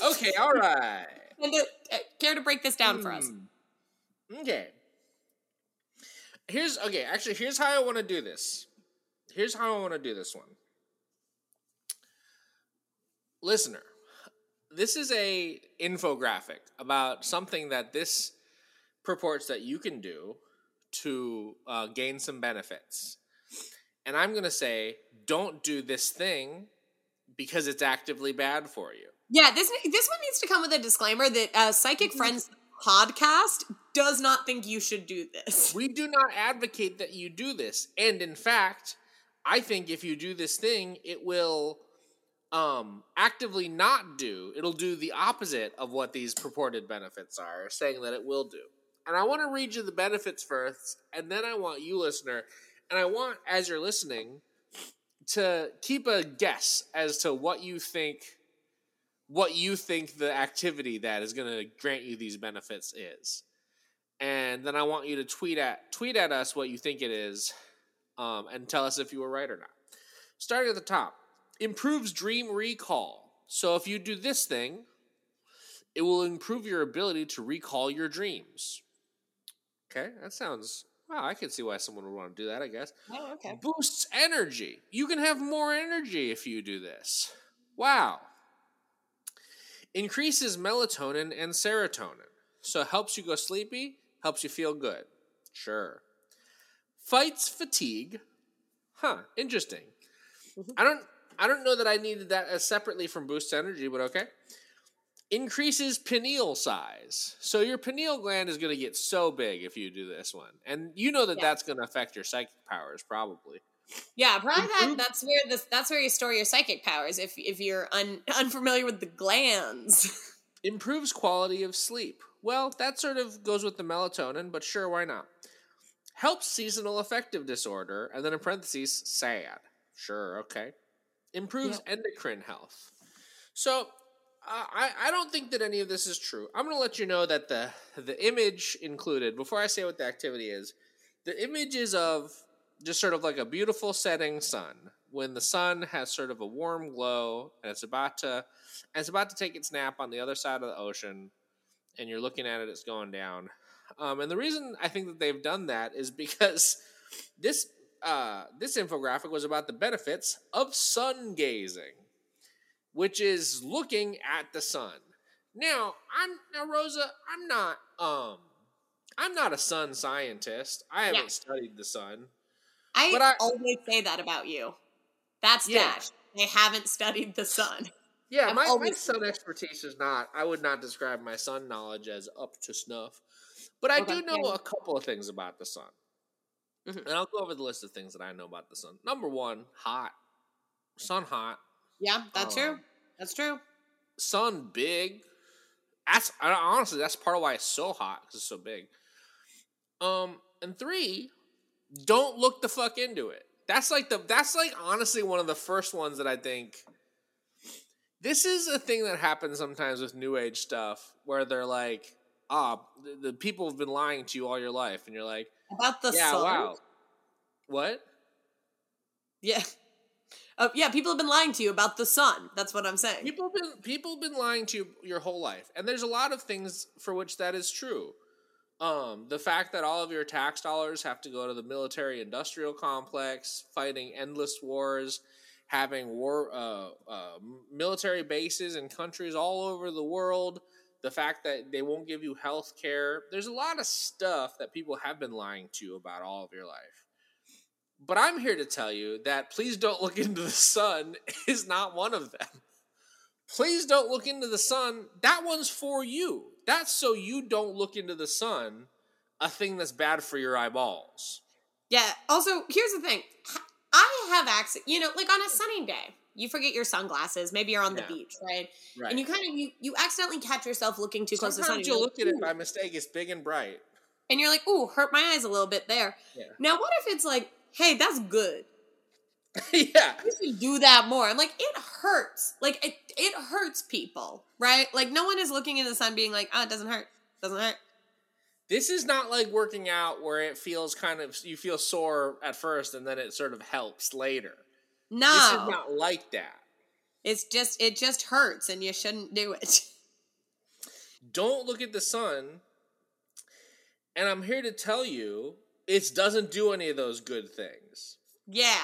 A: Okay, all right.
B: And uh, care to break this down for us?
A: Hmm. Okay. Here's okay, actually here's how I want to do this. Here's how I want to do this one. Listener, this is a infographic about something that this purports that you can do to uh, gain some benefits. And I'm going to say don't do this thing because it's actively bad for you.
B: Yeah, this this one needs to come with a disclaimer that uh, Psychic Friends podcast does not think you should do this.
A: We do not advocate that you do this. And in fact, I think if you do this thing, it will um actively not do. It'll do the opposite of what these purported benefits are, saying that it will do. And I want to read you the benefits first, and then I want you listener, and I want as you're listening to keep a guess as to what you think what you think the activity that is going to grant you these benefits is and then I want you to tweet at tweet at us what you think it is, um, and tell us if you were right or not. Starting at the top, improves dream recall. So if you do this thing, It will improve your ability to recall your dreams. Okay, that sounds. Wow, I can see why someone would want to do that, I guess.
B: Oh, okay.
A: Boosts energy. You can have more energy if you do this. Wow. Increases melatonin and serotonin. So it helps you go sleepy, helps you feel good. Sure. Fights fatigue. Huh, interesting.
B: Mhm.
A: I don't I don't know that I needed that as separately from boosts energy, but okay. Increases pineal size. So your pineal gland is going to get so big if you do this one. And you know that
B: Yeah.
A: that's going to affect your psychic powers probably.
B: Yeah, probably that. That's where this. That's where you store your psychic powers. If if you're un, unfamiliar with the glands.
A: Improves quality of sleep. Well, that sort of goes with the melatonin, but sure, why not? Helps seasonal affective disorder, and then in parentheses, sad. Sure, okay. Improves endocrine health. So, uh, I, I don't think that any of this is true. I'm going to let you know that the the image included, before I say what the activity is, the image is of just sort of like a beautiful setting sun when the sun has sort of a warm glow and it's about to and it's about to take its nap on the other side of the ocean and you're looking at it it's going down um, and the reason i think that they've done that is because this uh, this infographic was about the benefits of sun gazing which is looking at the sun now i'm now rosa i'm not um i'm not a sun scientist i haven't
B: Yeah.
A: studied the sun
B: I,
A: But I-
B: always say that about you. That's
A: Yeah.
B: that. They haven't studied the sun.
A: Yeah,
B: I've
A: my, my sun expertise is not. I would not describe my sun knowledge as up to snuff, but I
B: Okay,
A: do know a couple of things about the sun,
B: Mhm.
A: and I'll go over the list of things that I know about the sun. Number one, hot, sun hot,
B: Yeah, that's true.
A: Um,
B: That's true.
A: sun big. That's honestly that's part of why it's so hot because it's so big. Um, and three, don't look the fuck into it. That's like the that's like honestly one of the first ones that I think. This is a thing that happens sometimes with new age stuff where they're like, ah, the, the people have been lying to you all your life, and you're like,
B: About the
A: yeah,
B: sun.
A: wow, what?
B: Yeah. Uh, yeah, people have been lying to you about the sun. That's what I'm saying.
A: People have been people have been lying to you your whole life, and there's a lot of things for which that is true. Um, the fact that all of your tax dollars have to go to the military-industrial complex, fighting endless wars, having war uh, uh, military bases in countries all over the world. The fact that they won't give you health care. There's a lot of stuff that people have been lying to you about all of your life. But I'm here to tell you that please don't look into the sun is not one of them. Please don't look into the sun. That one's for you. That's so you don't look into the sun, a thing that's bad for your eyeballs.
B: Yeah. Also, here's the thing. I have access. You know, like on a sunny day, you forget your sunglasses. Maybe you're on the
A: Yeah.
B: beach, right?
A: Right.
B: And you kind of you you accidentally catch yourself looking too close to the sun.
A: Sometimes
B: and
A: you'll look at it by mistake. It's big and bright.
B: and you're like, "Ooh, hurt my eyes a little bit there."
A: Yeah.
B: Now, what if it's like, "Hey, that's good.
A: yeah.
B: You should do that more." I'm like, it hurts. Like it it hurts people, right? Like no one is looking in the sun being like, "Oh, it doesn't hurt. Doesn't hurt."
A: This is not like working out where it feels kind of you feel sore at first and then it sort of helps later.
B: No,
A: This is not like that.
B: it's just it just hurts, and you shouldn't do it.
A: Don't look at the sun. And I'm here to tell you, it doesn't do any of those good things.
B: Yeah.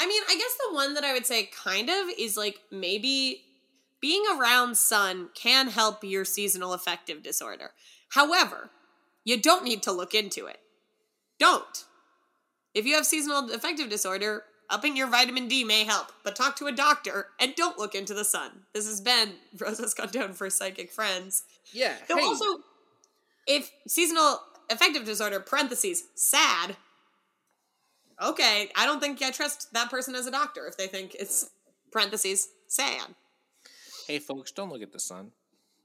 B: I mean, I guess the one that I would say kind of is like maybe being around sun can help your seasonal affective disorder. However, you don't need to look into it. Don't. If you have seasonal affective disorder, upping your vitamin D may help, but talk to a doctor and don't look into the sun. This has been Rosa's Condone for Psychic Friends.
A: Yeah.
B: Though
A: hey,
B: also, if seasonal affective disorder, parentheses, sad, okay, I don't think I trust that person as a doctor if they think it's, parentheses, sad.
A: hey, folks, don't look at the sun.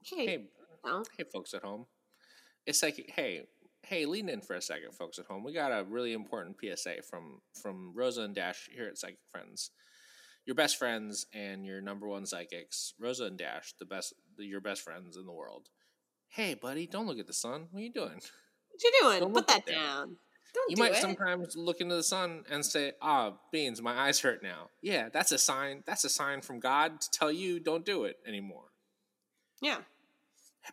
B: Hey,
A: Hey,
B: no.
A: hey, folks at home. It's like, hey, hey, lean in for a second, folks at home. We got a really important PSA from from Rosa and Dash here at Psychic Friends. Your best friends and your number one psychics, Rosa and Dash, the best, the, your best friends in the world. Hey, buddy, don't look at the sun. What are you doing?
B: What you doing?
A: Don't
B: Put that down. Don't
A: You
B: do
A: might
B: it.
A: sometimes look into the sun and say, "Ah, beans, my eyes hurt now." Yeah, that's a sign. That's a sign from God to tell you don't do it anymore.
B: Yeah.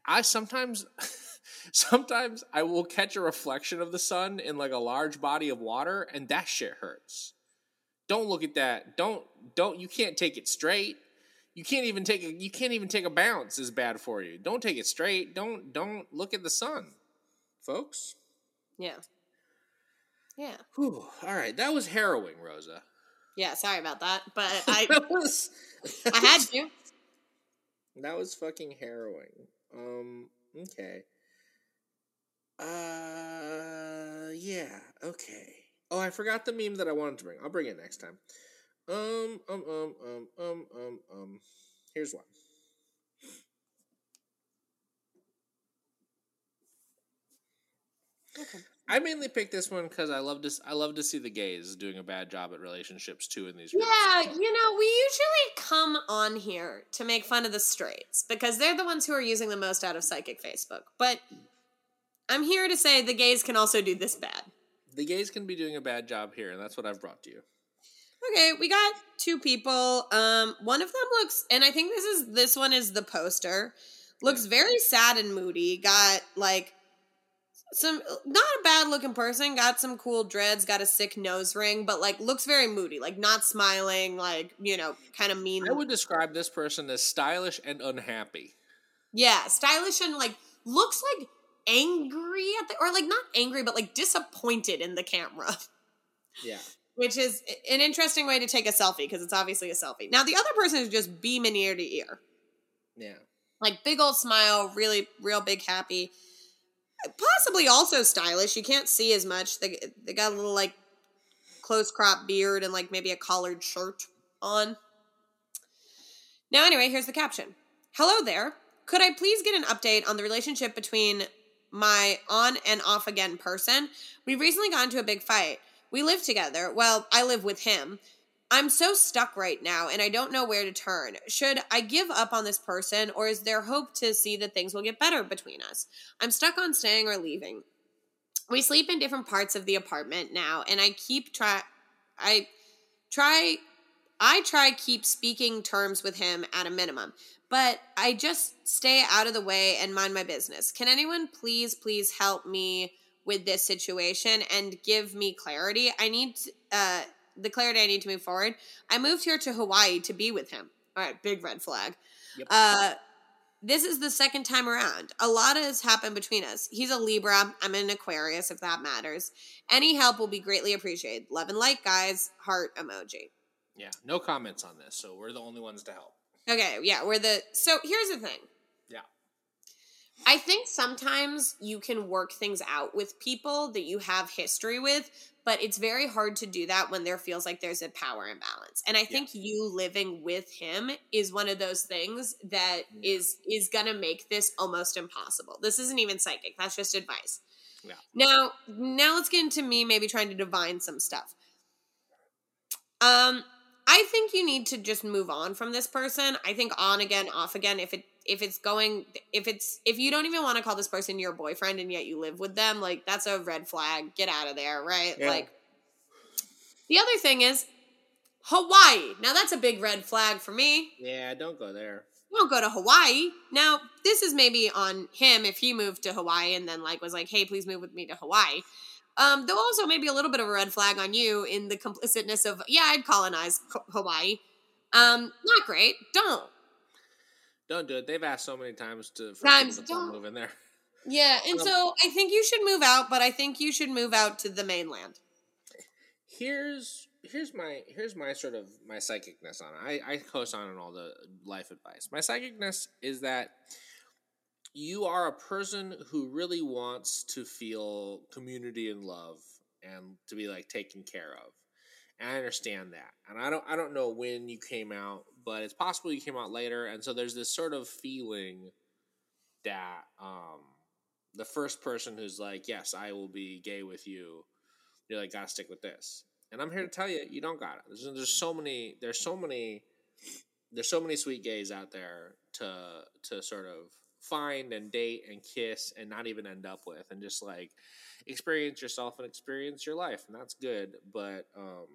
A: I sometimes sometimes I will catch a reflection of the sun in like a large body of water and that shit hurts. Don't look at that. Don't don't you can't take it straight. You can't even take a you can't even take a bounce is bad for you. Don't take it straight. Don't don't look at the sun. Folks.
B: Yeah. Yeah.
A: Whew. All right, that was harrowing, Rosa.
B: Yeah, sorry about that, but I
A: that was
B: I had to.
A: That was fucking harrowing. Um, okay. Uh, yeah, okay. Oh, I forgot the meme that I wanted to bring. I'll bring it next time. Um, um, um, um, um, um, um. Here's one.
B: Okay.
A: I mainly picked this one because I love to. I love to see the gays doing a bad job at relationships too in these. groups.
B: Yeah, you know, we usually come on here to make fun of the straights because they're the ones who are using the most out of psychic Facebook. But I'm here to say the gays can also do this bad.
A: the gays can be doing a bad job here, and that's what I've brought to you.
B: Okay, we got two people. Um, one of them looks, and I think this is this one is the poster. Looks very sad and moody. Got like some not a bad looking person. Got some cool dreads. Got a sick nose ring, but like looks very moody. Like not smiling. Like you know, kind of mean.
A: I would describe this person as stylish and unhappy.
B: Yeah, stylish and like looks like angry at the or like not angry, but like disappointed in the camera.
A: Yeah.
B: which is an interesting way to take a selfie because it's obviously a selfie. Now the other person is just beaming ear to ear,
A: Yeah.
B: like big old smile, really, real big happy. Possibly also stylish. You can't see as much. They they got a little like close crop beard and like maybe a collared shirt on. Now, anyway, here's the caption. Hello there. Could I please get an update on the relationship between my on and off again person? We recently got into a big fight. We live together. Well, I live with him. I'm so stuck right now and I don't know where to turn. Should I give up on this person or is there hope to see that things will get better between us? I'm stuck on staying or leaving. We sleep in different parts of the apartment now and I keep try I try I try keep speaking terms with him at a minimum, but I just stay out of the way and mind my business. Can anyone please please help me with this situation and give me clarity? I need uh the clarity I need to move forward. I moved here to Hawaii to be with him. All right, big red flag.
A: Yep.
B: Uh this is the second time around. A lot has happened between us. He's a Libra. I'm an Aquarius, if that matters. Any help will be greatly appreciated. Love and light, guys. Heart emoji.
A: Yeah. No comments on this, so we're the only ones to help.
B: Okay, yeah, we're the. So here's the thing.
A: Yeah.
B: I think sometimes you can work things out with people that you have history with, but it's very hard to do that when there feels like there's a power imbalance. And I think you living with him is one of those things that
A: Yeah.
B: is is going to make this almost impossible. This isn't even psychic. That's just advice.
A: Yeah.
B: Now, now let's get into me maybe trying to divine some stuff. Um I think you need to just move on from this person. I think on again, off again. If it if it's going, if it's if you don't even want to call this person your boyfriend and yet you live with them, like that's a red flag. Get out of there, right?
A: Yeah.
B: Like the other thing is Hawaii. Now that's a big red flag for me.
A: Yeah, don't go there.
B: You don't go to Hawaii. Now, this is maybe on him if he moved to Hawaii and then like was like, "Hey, please move with me to Hawaii." Um, though also maybe a little bit of a red flag on you in the complicitness of, yeah, I'd colonize Hawaii. Um, not great. Don't.
A: Don't do it. They've asked so many times to for
B: Times,
A: to
B: don't.
A: move in there.
B: Yeah, and
A: Um,
B: so I think you should move out, but I think you should move out to the mainland.
A: Here's here's my here's my sort of my psychicness on it. I I co-sign on all the life advice. My psychicness is that you are a person who really wants to feel community and love and to be like taken care of. And I understand that. And I don't I don't know when you came out, but it's possible you came out later and so there's this sort of feeling that um the first person who's like, "Yes, I will be gay with you." You're like, "Got to stick with this." And I'm here to tell you, you don't got it. There's, there's so many there's so many there's so many sweet gays out there to to sort of find and date and kiss and not even end up with and just like experience yourself and experience your life and that's good but um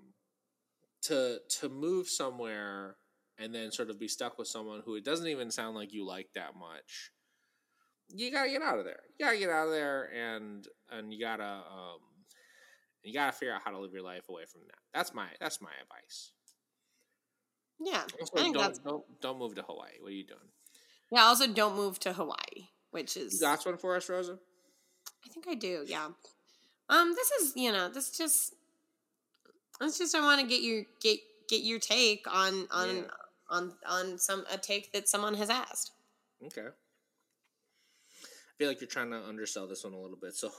A: to to move somewhere and then sort of be stuck with someone who it doesn't even sound like you like that much you gotta get out of there. You gotta get out of there, and and you gotta um, you gotta figure out how to live your life away from that. That's my that's my advice.
B: Yeah.
A: Also, don't don't don't move to Hawaii. What are you doing?
B: Yeah, also don't move to Hawaii, which is.
A: You got one for us, Rosa?
B: I think I do, yeah. Um, this is, you know, this just. It's just I want to get your get get your take on on
A: yeah.
B: on on some a take that someone has asked.
A: Okay. I feel like you're trying to undersell this one a little bit. So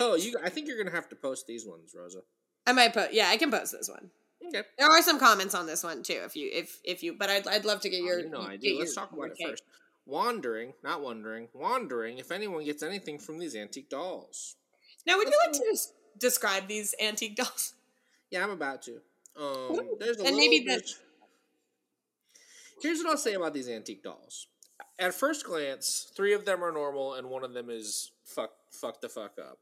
A: oh, you I think you're gonna have to post these ones, Rosa.
B: I might post. Yeah, I can post this one.
A: Okay.
B: There are some comments on this one too if you if if you but I'd I'd love to get your
A: Oh, you know I do. Let's
B: your-
A: talk
B: your
A: about it first. Wandering, not wondering, wandering. If anyone gets anything from these antique dolls,
B: Now, would you like
A: Let's
B: to des- describe these antique dolls?
A: yeah, I'm about to. Um, there's a
B: and
A: little
B: maybe
A: bit.
B: the-
A: Here's what I'll say about these antique dolls. At first glance, three of them are normal, and one of them is fuck fuck the fuck up.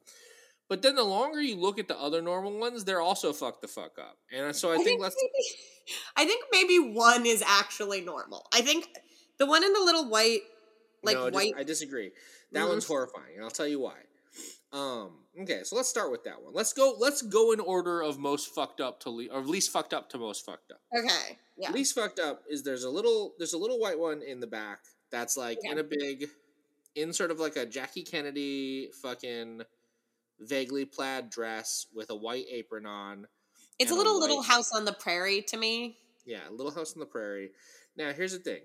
A: But then the longer you look at the other normal ones, they're also fuck the fuck up. And so I, think let's
B: maybe, I think maybe one is actually normal. I think the one in the little white, like
A: no,
B: white.
A: I disagree. That
B: Mhm.
A: one's horrifying, and I'll tell you why. Um, okay, so let's start with that one. Let's go. Let's go in order of most fucked up to le- or least fucked up to most fucked up.
B: okay, yeah,
A: Least fucked up is there's a little there's a little white one in the back that's like in a big, in sort of like a Jackie Kennedy fucking vaguely plaid dress with a white apron on.
B: it's a
A: and a
B: little little house on the prairie to me.
A: Yeah, Little House on the Prairie. Now, here's the thing.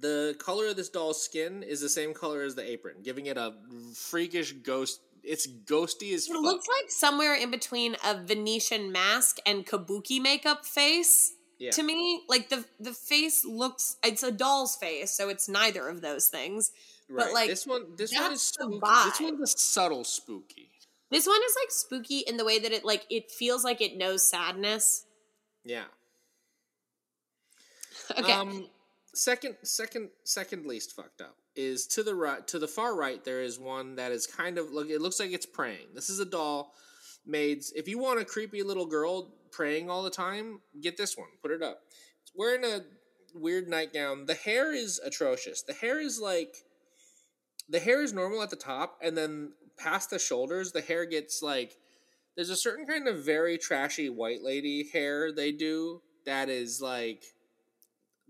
A: The color of this doll's skin is the same color as the apron, giving it a freakish ghost. It's ghosty as
B: It
A: fuck.
B: looks like somewhere in between a Venetian mask and kabuki makeup face
A: yeah.
B: to me. Like the the face looks, it's a doll's face, so it's neither of those things.
A: Right.
B: like,
A: this one, this one is spooky. This one's a subtle spooky.
B: This one is like spooky in the way that it like it feels like it knows sadness.
A: Yeah.
B: Okay.
A: Um, second, second, second least fucked up is to the right, to the far right. There is one that is kind of look. It looks like it's praying. This is a doll made. If you want a creepy little girl praying all the time, get this one. Put it up. It's wearing a weird nightgown. The hair is atrocious. The hair is like the hair is normal at the top, and then past the shoulders, the hair gets like there's a certain kind of very trashy white lady hair they do that is like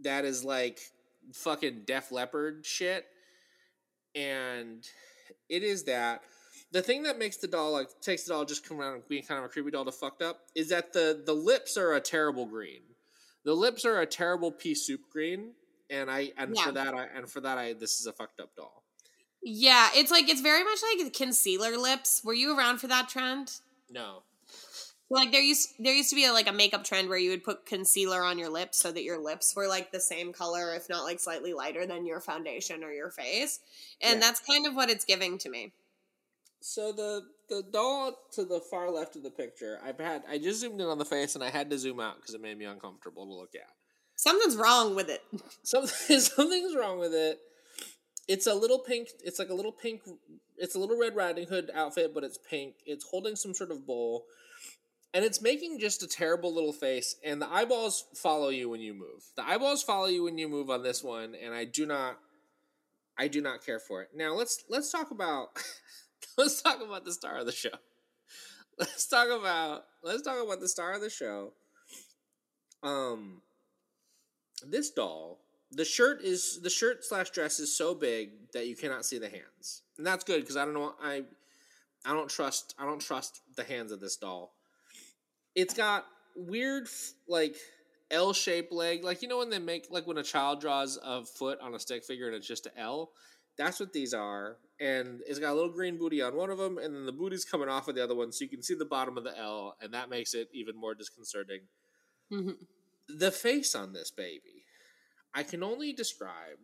A: that is like fucking Def Leppard shit, and it is that. The thing that makes the doll like takes the doll just come around being kind of a creepy doll to fucked up is that the the lips are a terrible green. The lips are a terrible pea soup green, and I and
B: Yeah.
A: for that I and for that I this is a fucked up doll.
B: Yeah, it's like it's very much like concealer lips. Were you around for that trend?
A: No,
B: Like there used there used to be a, like a makeup trend where you would put concealer on your lips so that your lips were like the same color, if not like slightly lighter than your foundation or your face, and
A: Yeah.
B: that's kind of what it's giving to me.
A: So the the doll to the far left of the picture, I've had I just zoomed in on the face and I had to zoom out because it made me uncomfortable to look at.
B: Something's wrong with it.
A: Something something's wrong with it. It's a little pink. It's like a little pink. It's a little Red Riding Hood outfit, but it's pink. It's holding some sort of bowl, and it's making just a terrible little face. And the eyeballs follow you when you move. The eyeballs follow you when you move on this one, and I do not. I do not care for it. Now let's let's talk about let's talk about the star of the show. Let's talk about let's talk about the star of the show. Um, this doll, the shirt is the shirt slash dress is so big that you cannot see the hands, and that's good because I don't know I I don't trust I don't trust the hands of this doll. It's got weird like L shaped leg, like you know when they make like when a child draws a foot on a stick figure and it's just a L. That's what these are, and it's got a little green booty on one of them, and then the booty's coming off of the other one, so you can see the bottom of the L, and that makes it even more disconcerting
B: Mhm.
A: the face on this baby i can only describe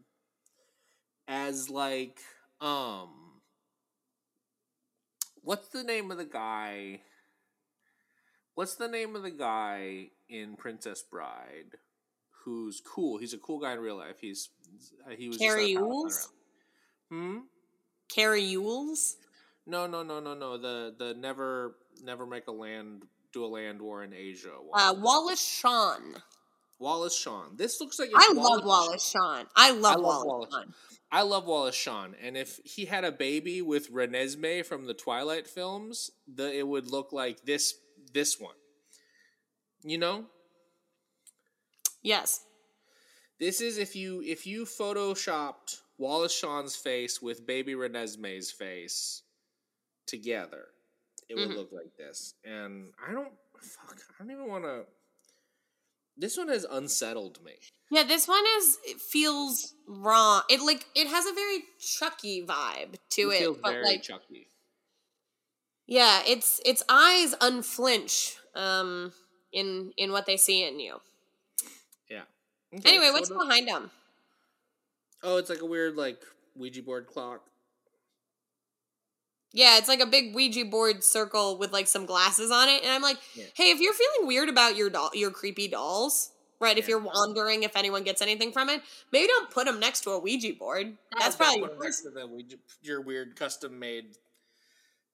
A: as like um what's the name of the guy what's the name of the guy in princess bride who's cool he's a cool guy in real life he's uh, he was
B: Carrie
A: on a palace
B: Ewells?
A: hmm
B: Cary Elwes.
A: no no no no no the the never never make a land do a land war in asia one.
B: Uh, Wallace Shawn.
A: Wallace Shawn. This looks like
B: I love Wallace Shawn. I love,
A: I love
B: Wallace,
A: Wallace.
B: Shawn.
A: I love Wallace Shawn, and if he had a baby with Renesmee from the Twilight films, the it would look like this this one. You know,
B: Yes.
A: this is if you if you photoshopped Wallace Shawn's face with baby Renesmee's face together, it would
B: Mhm.
A: look like this. And I don't fuck. I don't even want to. This one has unsettled me.
B: Yeah, this one is it feels wrong. It like it has a very Chucky vibe to it,
A: feels
B: but
A: very
B: like
A: Chucky.
B: yeah, its its eyes unflinch um in in what they see in you.
A: Yeah. Okay,
B: Anyway,
A: so
B: what's
A: what-
B: behind them?
A: Oh, it's like a weird like Ouija board clock.
B: Yeah, it's like a big Ouija board circle with like some glasses on it, and I'm like,
A: Yeah.
B: hey, if you're feeling weird about your doll, your creepy dolls, right? If you're wondering if anyone gets anything from it, maybe don't put them next to a Ouija board. That's probably
A: 'em next to the Ouija, your weird custom made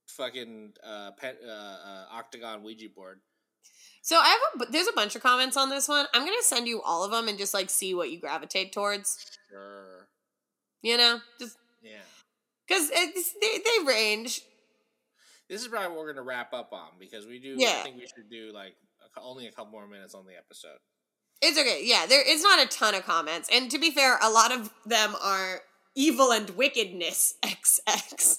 A: fucking uh, pet, uh, uh, octagon Ouija board.
B: So I have a there's a bunch of comments on this one. I'm gonna send you all of them and just like see what you gravitate towards.
A: Sure.
B: You know, just
A: Yeah.
B: Because they they range.
A: This is probably what we're gonna wrap up on because we do. I think we should do like a, only a couple more minutes on the episode.
B: It's okay. Yeah, there is not a ton of comments, and to be fair, a lot of them are evil and wickedness XX.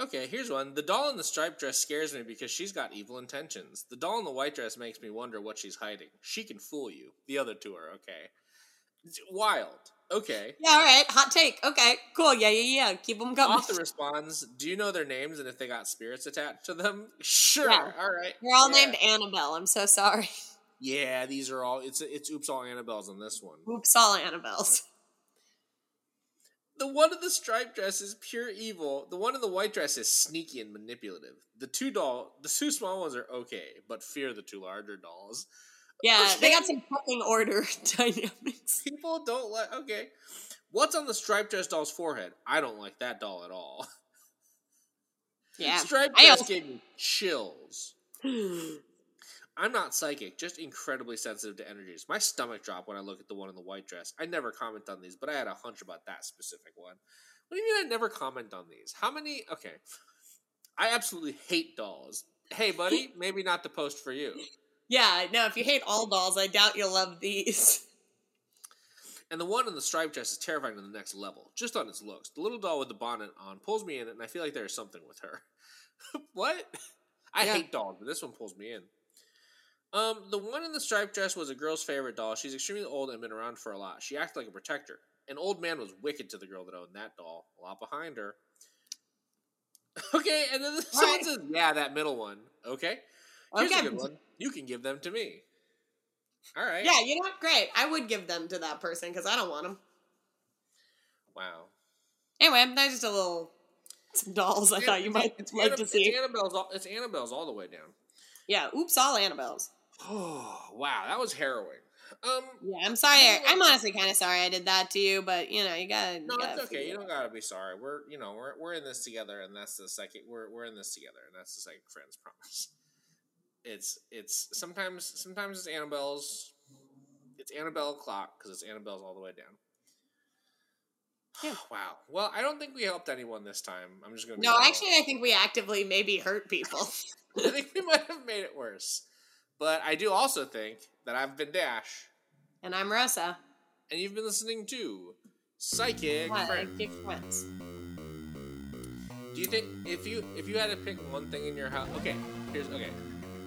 A: Okay, here's one. The doll in the striped dress scares me because she's got evil intentions. The doll in the white dress makes me wonder what she's hiding. She can fool you. The other two are okay. Wild. Okay.
B: Yeah, all right. Hot take. Okay, cool. Yeah, yeah, yeah. Keep them coming.
A: Author responds, "Do you know their names and if they got spirits attached to them?" Sure.
B: Yeah.
A: All right.
B: We're all
A: Yeah.
B: named Annabelle. I'm so sorry.
A: Yeah, these are all. It's it's oops all Annabelles on this one.
B: Oops, all Annabelles.
A: The one in the striped dress is pure evil. The one in the white dress is sneaky and manipulative. The two doll, the two small ones are okay, but fear the two larger dolls.
B: Yeah, they got some fucking order dynamics.
A: People don't like. Okay, what's on the striped dress doll's forehead? I don't like that doll at all.
B: Yeah.
A: striped dress
B: also-
A: gave me chills. I'm not psychic, just incredibly sensitive to energies. My stomach dropped when I look at the one in the white dress. I never comment on these, but I had a hunch about that specific one. What do you mean I never comment on these? How many? Okay. I absolutely hate dolls. Hey, buddy, maybe not the post for you.
B: Yeah, no, if you hate all dolls, I doubt you'll love these.
A: And the one in the striped dress is terrifying to the next level, just on its looks. The little doll with the bonnet on pulls me in, and I feel like there's something with her. what? I
B: Yeah.
A: hate dolls, but this one pulls me in. Um, the one in the striped dress was a girl's favorite doll. She's extremely old and been around for a lot. She acted like a protector. An old man was wicked to the girl that owned that doll. A lot behind her. Okay, and then someone
B: Right.
A: says, "Yeah, that middle one." Okay, here's
B: Okay.
A: a good one. You can give them to me. All right.
B: Yeah, you know? Great. I would give them to that person because I don't want them.
A: Wow.
B: Anyway, that's just a little some dolls I thought you might
A: it's
B: like
A: Annab-
B: to see.
A: It's Annabelle's. All, it's Annabelle's all the way down.
B: Yeah, oops, all Annabelles.
A: Oh wow, that was harrowing. Um,
B: Yeah, I'm sorry. I'm honestly kind of sorry I did that to you, but you know, you gotta.
A: no,
B: you gotta
A: it's okay. You
B: it
A: don't gotta be sorry. We're you know we're we're in this together, and that's the second. We're we're in this together, and that's the second friends promise. It's it's sometimes sometimes it's Annabelle's. It's Annabelle clock because it's Annabelle's all the way down.
B: Yeah.
A: Wow. Well, I don't think we helped anyone this time. I'm just gonna.
B: No, actually, I think we actively maybe hurt people.
A: I think we might have made it worse. But I do also think that I've been Dash,
B: and I'm Rosa.
A: and you've been listening to Psychic.
B: Kick friends.
A: Do you think if you if you had to pick one thing in your house? Okay, here's okay.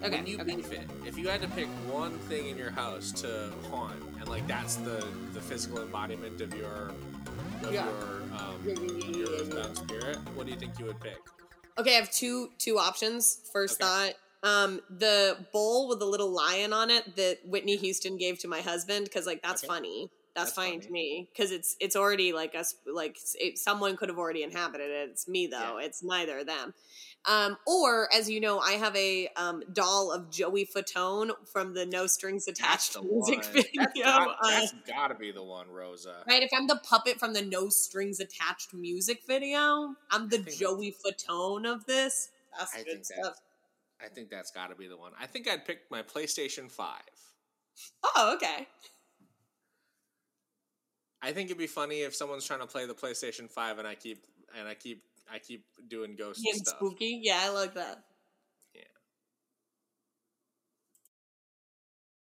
B: Okay.
A: when you
B: okay.
A: beef it, if you had to pick one thing in your house to haunt, and like that's the the physical embodiment of your of
B: Yeah.
A: your um,
B: Yeah, yeah, yeah,
A: your
B: yeah, yeah.
A: earthbound spirit, what do you think you would pick?
B: Okay, I have two two options. First
A: Okay.
B: thought, um, the bowl with the little lion on it that Whitney Houston gave to my husband because like that's
A: Okay.
B: funny. That's,
A: That's
B: fine to me because it's it's already like us like it, someone could have already inhabited it. It's me though. It's neither of them. Um, or as you know, I have a um, doll of Joey Fatone from the No Strings Attached music
A: one.
B: video.
A: That's, got,
B: uh,
A: that's gotta be the one, Rosa.
B: Right, if I'm the puppet from the No Strings Attached music video, I'm the Joey Fatone of this. That's
A: I
B: good stuff.
A: I think that's got to be the one. I think I'd pick my PlayStation Five.
B: Oh, okay.
A: I think it'd be funny if someone's trying to play the PlayStation Five and I keep and I keep I keep doing ghost stuff.
B: spooky. Yeah, I like that.